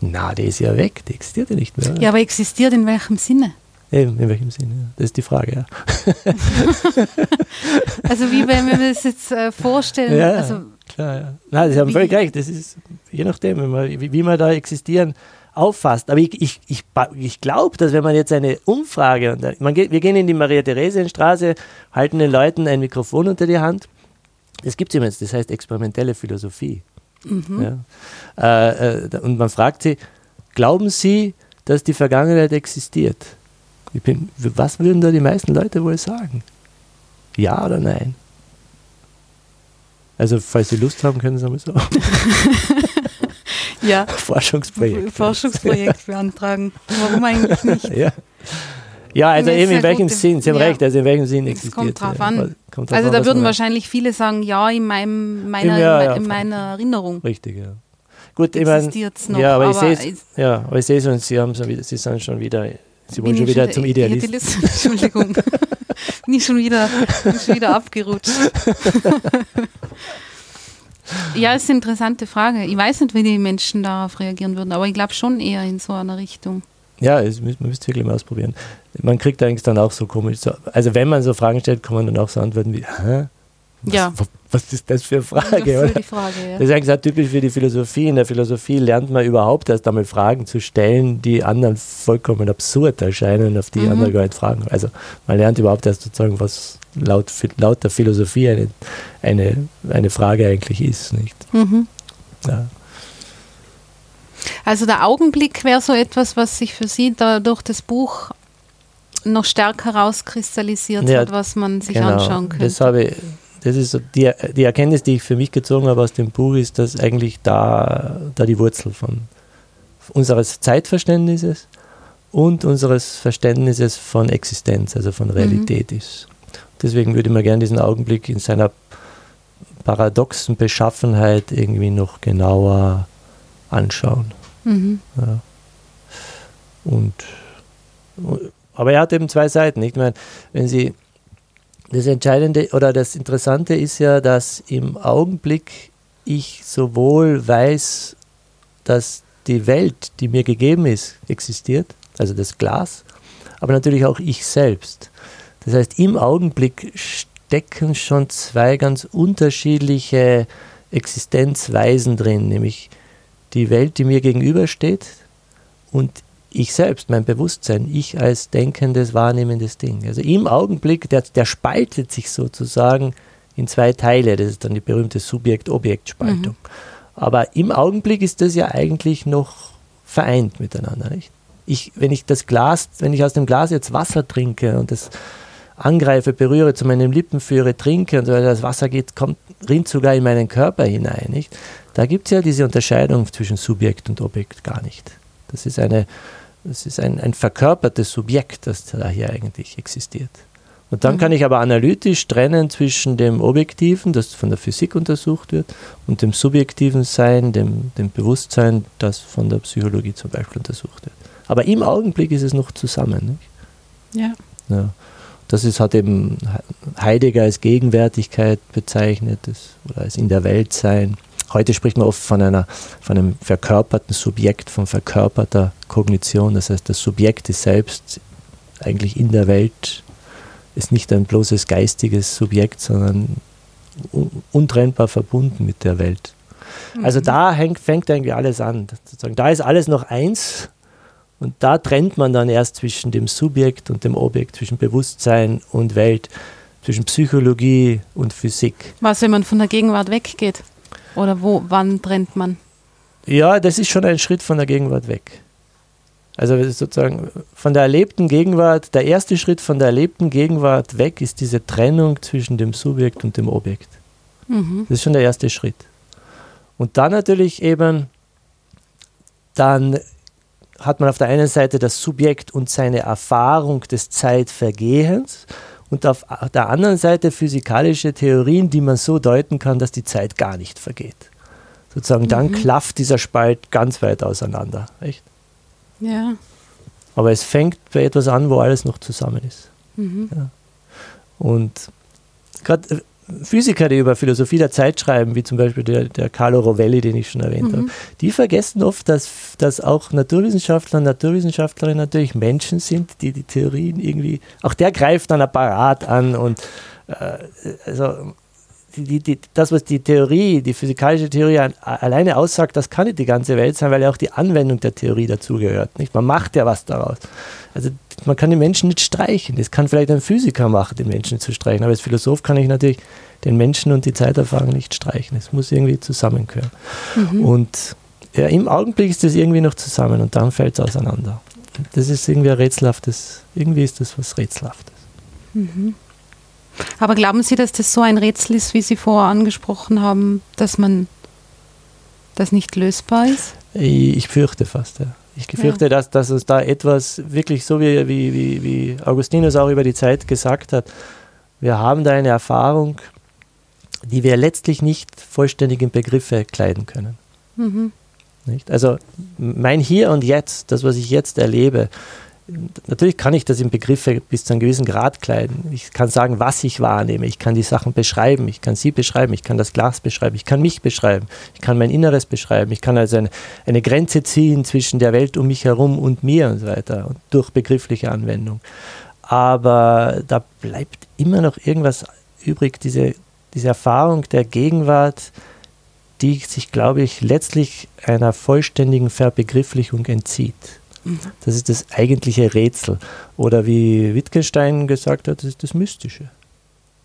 B: Na, die ist ja weg, die existiert ja nicht mehr.
A: Ja, aber existiert in welchem Sinne?
B: Eben, in welchem Sinne? Das ist die Frage, ja.
A: also wie wenn wir das jetzt äh, vorstellen.
B: Ja,
A: also,
B: klar, ja. Nein, Sie haben völlig recht. Das ist je nachdem, wie, man, wie, wie man da existieren auffasst. Aber ich, ich, ich, ich glaube, dass wenn man jetzt eine Umfrage, und man geht, wir gehen in die Maria-Theresien-Straße, halten den Leuten ein Mikrofon unter die Hand. Das gibt es übrigens, das heißt experimentelle Philosophie. Mhm. Ja. Äh, äh, und man fragt sie, glauben Sie, dass die Vergangenheit existiert? Bin, was würden da die meisten Leute wohl sagen? Ja oder nein? Also, falls Sie Lust haben, können Sie einmal so.
A: ja.
B: Forschungsprojekt.
A: Forschungsprojekt beantragen. Warum eigentlich nicht?
B: Ja. Ja, also eben in welchem Sinn, Sie haben ja. recht, also in welchem Sinn existiert.
A: Kommt drauf an. Kommt drauf also da würden wahrscheinlich viele sagen, ja, in, meinem, meiner, ja, ja, in meiner Erinnerung.
B: Richtig, ja. Gut, ich meine, ja, aber, aber ich sehe es, ja, aber ich sehe es und Sie haben so wieder, Sie sind schon wieder, Sie wollen schon wieder zum Idealisten. Idealist.
A: Entschuldigung, bin ich schon wieder, bin schon wieder abgerutscht. Ja, ist eine interessante Frage. Ich weiß nicht, wie die Menschen darauf reagieren würden, aber ich glaube schon eher in so einer Richtung.
B: Ja, es, man müsste wirklich mal ausprobieren. Man kriegt eigentlich dann auch so komisch. So, also wenn man so Fragen stellt, kann man dann auch so antworten wie, hä? Was,
A: ja.
B: was ist das für eine Frage? Ja,
A: die Frage ja.
B: Das ist eigentlich auch typisch für die Philosophie. In der Philosophie lernt man überhaupt erst einmal Fragen zu stellen, die anderen vollkommen absurd erscheinen, auf die mhm. andere gar nicht fragen. Also man lernt überhaupt erst sozusagen, was laut, laut der Philosophie eine, eine, eine Frage eigentlich ist. Nicht? Mhm. Ja.
A: Also der Augenblick wäre so etwas, was sich für Sie da durch das Buch noch stärker rauskristallisiert ja, hat, was man sich genau, anschauen könnte.
B: Das, habe ich, das ist die, die Erkenntnis, die ich für mich gezogen habe aus dem Buch, ist, dass eigentlich da, da die Wurzel von unseres Zeitverständnisses und unseres Verständnisses von Existenz, also von Realität mhm. ist. Deswegen würde man gerne diesen Augenblick in seiner paradoxen Beschaffenheit irgendwie noch genauer anschauen. Mhm. Ja. Und, aber er hat eben zwei Seiten. Ich meine, wenn Sie das Entscheidende oder das Interessante ist ja, dass im Augenblick ich sowohl weiß, dass die Welt, die mir gegeben ist, existiert, also das Glas, aber natürlich auch ich selbst. Das heißt, im Augenblick stecken schon zwei ganz unterschiedliche Existenzweisen drin, nämlich die Welt, die mir gegenübersteht und ich selbst, mein Bewusstsein, ich als denkendes, wahrnehmendes Ding. Also im Augenblick, der, der spaltet sich sozusagen in zwei Teile. Das ist dann die berühmte Subjekt-Objekt-Spaltung. Mhm. Aber im Augenblick ist das ja eigentlich noch vereint miteinander. Nicht? Ich, wenn ich das Glas, wenn ich aus dem Glas jetzt Wasser trinke und das angreife, berühre, zu meinen Lippen führe, trinke und so weiter, das Wasser geht, kommt, rinnt sogar in meinen Körper hinein. Nicht? Da gibt es ja diese Unterscheidung zwischen Subjekt und Objekt gar nicht. Das ist, eine, das ist ein, ein verkörpertes Subjekt, das da hier eigentlich existiert. Und dann mhm. kann ich aber analytisch trennen zwischen dem Objektiven, das von der Physik untersucht wird, und dem subjektiven Sein, dem, dem Bewusstsein, das von der Psychologie zum Beispiel untersucht wird. Aber im Augenblick ist es noch zusammen.
A: Nicht? Ja.
B: ja. Das ist, hat eben Heidegger als Gegenwärtigkeit bezeichnet das, oder als in der Welt sein. Heute spricht man oft von, einer, von einem verkörperten Subjekt, von verkörperter Kognition. Das heißt, das Subjekt ist selbst eigentlich in der Welt, ist nicht ein bloßes geistiges Subjekt, sondern untrennbar verbunden mit der Welt. Also mhm. da hängt, fängt eigentlich alles an. Sozusagen. Da ist alles noch eins und da trennt man dann erst zwischen dem Subjekt und dem Objekt, zwischen Bewusstsein und Welt, zwischen Psychologie und Physik.
A: Was, wenn man von der Gegenwart weggeht? Oder wo, wann trennt man?
B: Ja, das ist schon ein Schritt von der Gegenwart weg. Also sozusagen von der erlebten Gegenwart, der erste Schritt von der erlebten Gegenwart weg ist diese Trennung zwischen dem Subjekt und dem Objekt. Mhm. Das ist schon der erste Schritt. Und dann natürlich eben, dann hat man auf der einen Seite das Subjekt und seine Erfahrung des Zeitvergehens und auf der anderen Seite physikalische Theorien, die man so deuten kann, dass die Zeit gar nicht vergeht. Sozusagen, mhm. dann klafft dieser Spalt ganz weit auseinander. Echt?
A: Ja.
B: Aber es fängt bei etwas an, wo alles noch zusammen ist. Mhm. Ja. Und gerade äh, Physiker, die über Philosophie der Zeit schreiben, wie zum Beispiel der, der Carlo Rovelli, den ich schon erwähnt mhm. habe, die vergessen oft, dass, dass auch Naturwissenschaftler und Naturwissenschaftlerinnen natürlich Menschen sind, die die Theorien irgendwie, auch der greift ein Apparat an und äh, also die, die, das, was die Theorie, die physikalische Theorie alleine aussagt, das kann nicht die ganze Welt sein, weil ja auch die Anwendung der Theorie dazugehört. Man macht ja was daraus. Also man kann den Menschen nicht streichen. Das kann vielleicht ein Physiker machen, den Menschen zu streichen. Aber als Philosoph kann ich natürlich den Menschen und die Zeiterfahrung nicht streichen. Es muss irgendwie zusammengehören. Mhm. Und ja, im Augenblick ist das irgendwie noch zusammen und dann fällt es auseinander. Das ist irgendwie ein rätselhaftes, irgendwie ist das was rätselhaftes.
A: Mhm. Aber glauben Sie, dass das so ein Rätsel ist, wie Sie vorher angesprochen haben, dass man das nicht lösbar ist?
B: Ich fürchte fast, ja. Ich fürchte, ja. dass, dass es da etwas wirklich so wie, wie, wie, wie Augustinus auch über die Zeit gesagt hat, wir haben da eine Erfahrung, die wir letztlich nicht vollständig in Begriffe kleiden können. Mhm. Nicht? Also mein Hier und Jetzt, das, was ich jetzt erlebe, natürlich kann ich das in Begriffe bis zu einem gewissen Grad kleiden. Ich kann sagen, was ich wahrnehme. Ich kann die Sachen beschreiben. Ich kann sie beschreiben. Ich kann das Glas beschreiben. Ich kann mich beschreiben. Ich kann mein Inneres beschreiben. Ich kann also eine, eine Grenze ziehen zwischen der Welt um mich herum und mir und so weiter. Und durch begriffliche Anwendung. Aber da bleibt immer noch irgendwas übrig, diese, diese Erfahrung der Gegenwart, die sich, glaube ich, letztlich einer vollständigen Verbegrifflichung entzieht. Das ist das eigentliche Rätsel. Oder wie Wittgenstein gesagt hat, das ist das Mystische.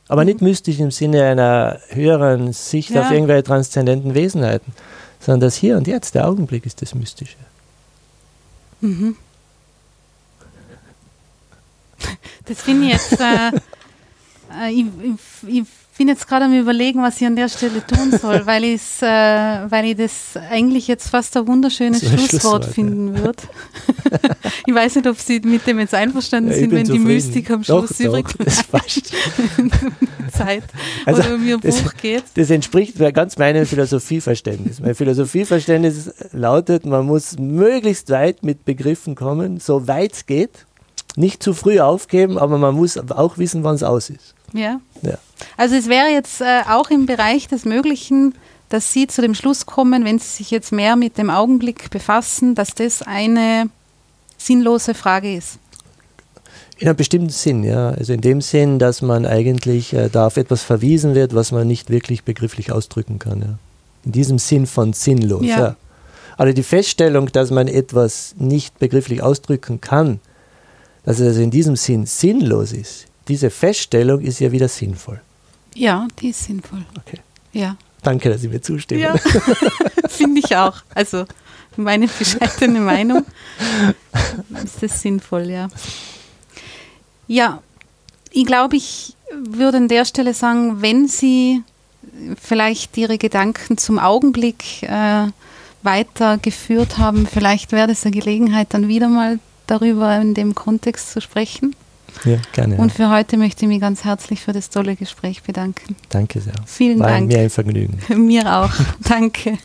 B: Aber mhm. nicht mystisch im Sinne einer höheren Sicht ja. auf irgendwelche transzendenten Wesenheiten, sondern das Hier und Jetzt, der Augenblick ist das Mystische.
A: Mhm. Das finde ich jetzt, äh, äh ich, ich, ich bin jetzt gerade am überlegen, was ich an der Stelle tun soll, weil, äh, weil ich das eigentlich jetzt fast ein wunderschönes Schlusswort, Schlusswort, finden ja. würde. ich weiß nicht, ob Sie mit dem jetzt einverstanden ja, sind, wenn zufrieden. die Mystik am Schluss doch, übrig
B: doch, passt.
A: Zeit also, oder um Ihr
B: das,
A: Buch geht.
B: Das entspricht ganz meinem Philosophieverständnis. Mein Philosophieverständnis lautet, man muss möglichst weit mit Begriffen kommen, so weit es geht. Nicht zu früh aufgeben, aber man muss auch wissen, wann es aus ist.
A: Ja. ja. Also es wäre jetzt äh, auch im Bereich des Möglichen, dass Sie zu dem Schluss kommen, wenn Sie sich jetzt mehr mit dem Augenblick befassen, dass das eine sinnlose Frage ist.
B: In einem bestimmten Sinn, ja. Also in dem Sinn, dass man eigentlich äh, da auf etwas verwiesen wird, was man nicht wirklich begrifflich ausdrücken kann. Ja. In diesem Sinn von sinnlos. Ja. ja. Also die Feststellung, dass man etwas nicht begrifflich ausdrücken kann, dass es also in diesem Sinn sinnlos ist, diese Feststellung ist ja wieder sinnvoll.
A: Ja, die ist sinnvoll.
B: Okay.
A: Ja.
B: Danke, dass Sie mir zustimmen. Ja,
A: finde ich auch. Also meine bescheidene Meinung ist das sinnvoll, ja. Ja, ich glaube, ich würde an der Stelle sagen, wenn Sie vielleicht Ihre Gedanken zum Augenblick äh, weitergeführt haben, vielleicht wäre das eine Gelegenheit, dann wieder mal darüber in dem Kontext zu sprechen.
B: Ja, gerne.
A: Und für heute möchte ich mich ganz herzlich für das tolle Gespräch bedanken.
B: Danke sehr.
A: Vielen
B: War
A: Dank.
B: Mir ein Vergnügen.
A: Mir auch. Danke.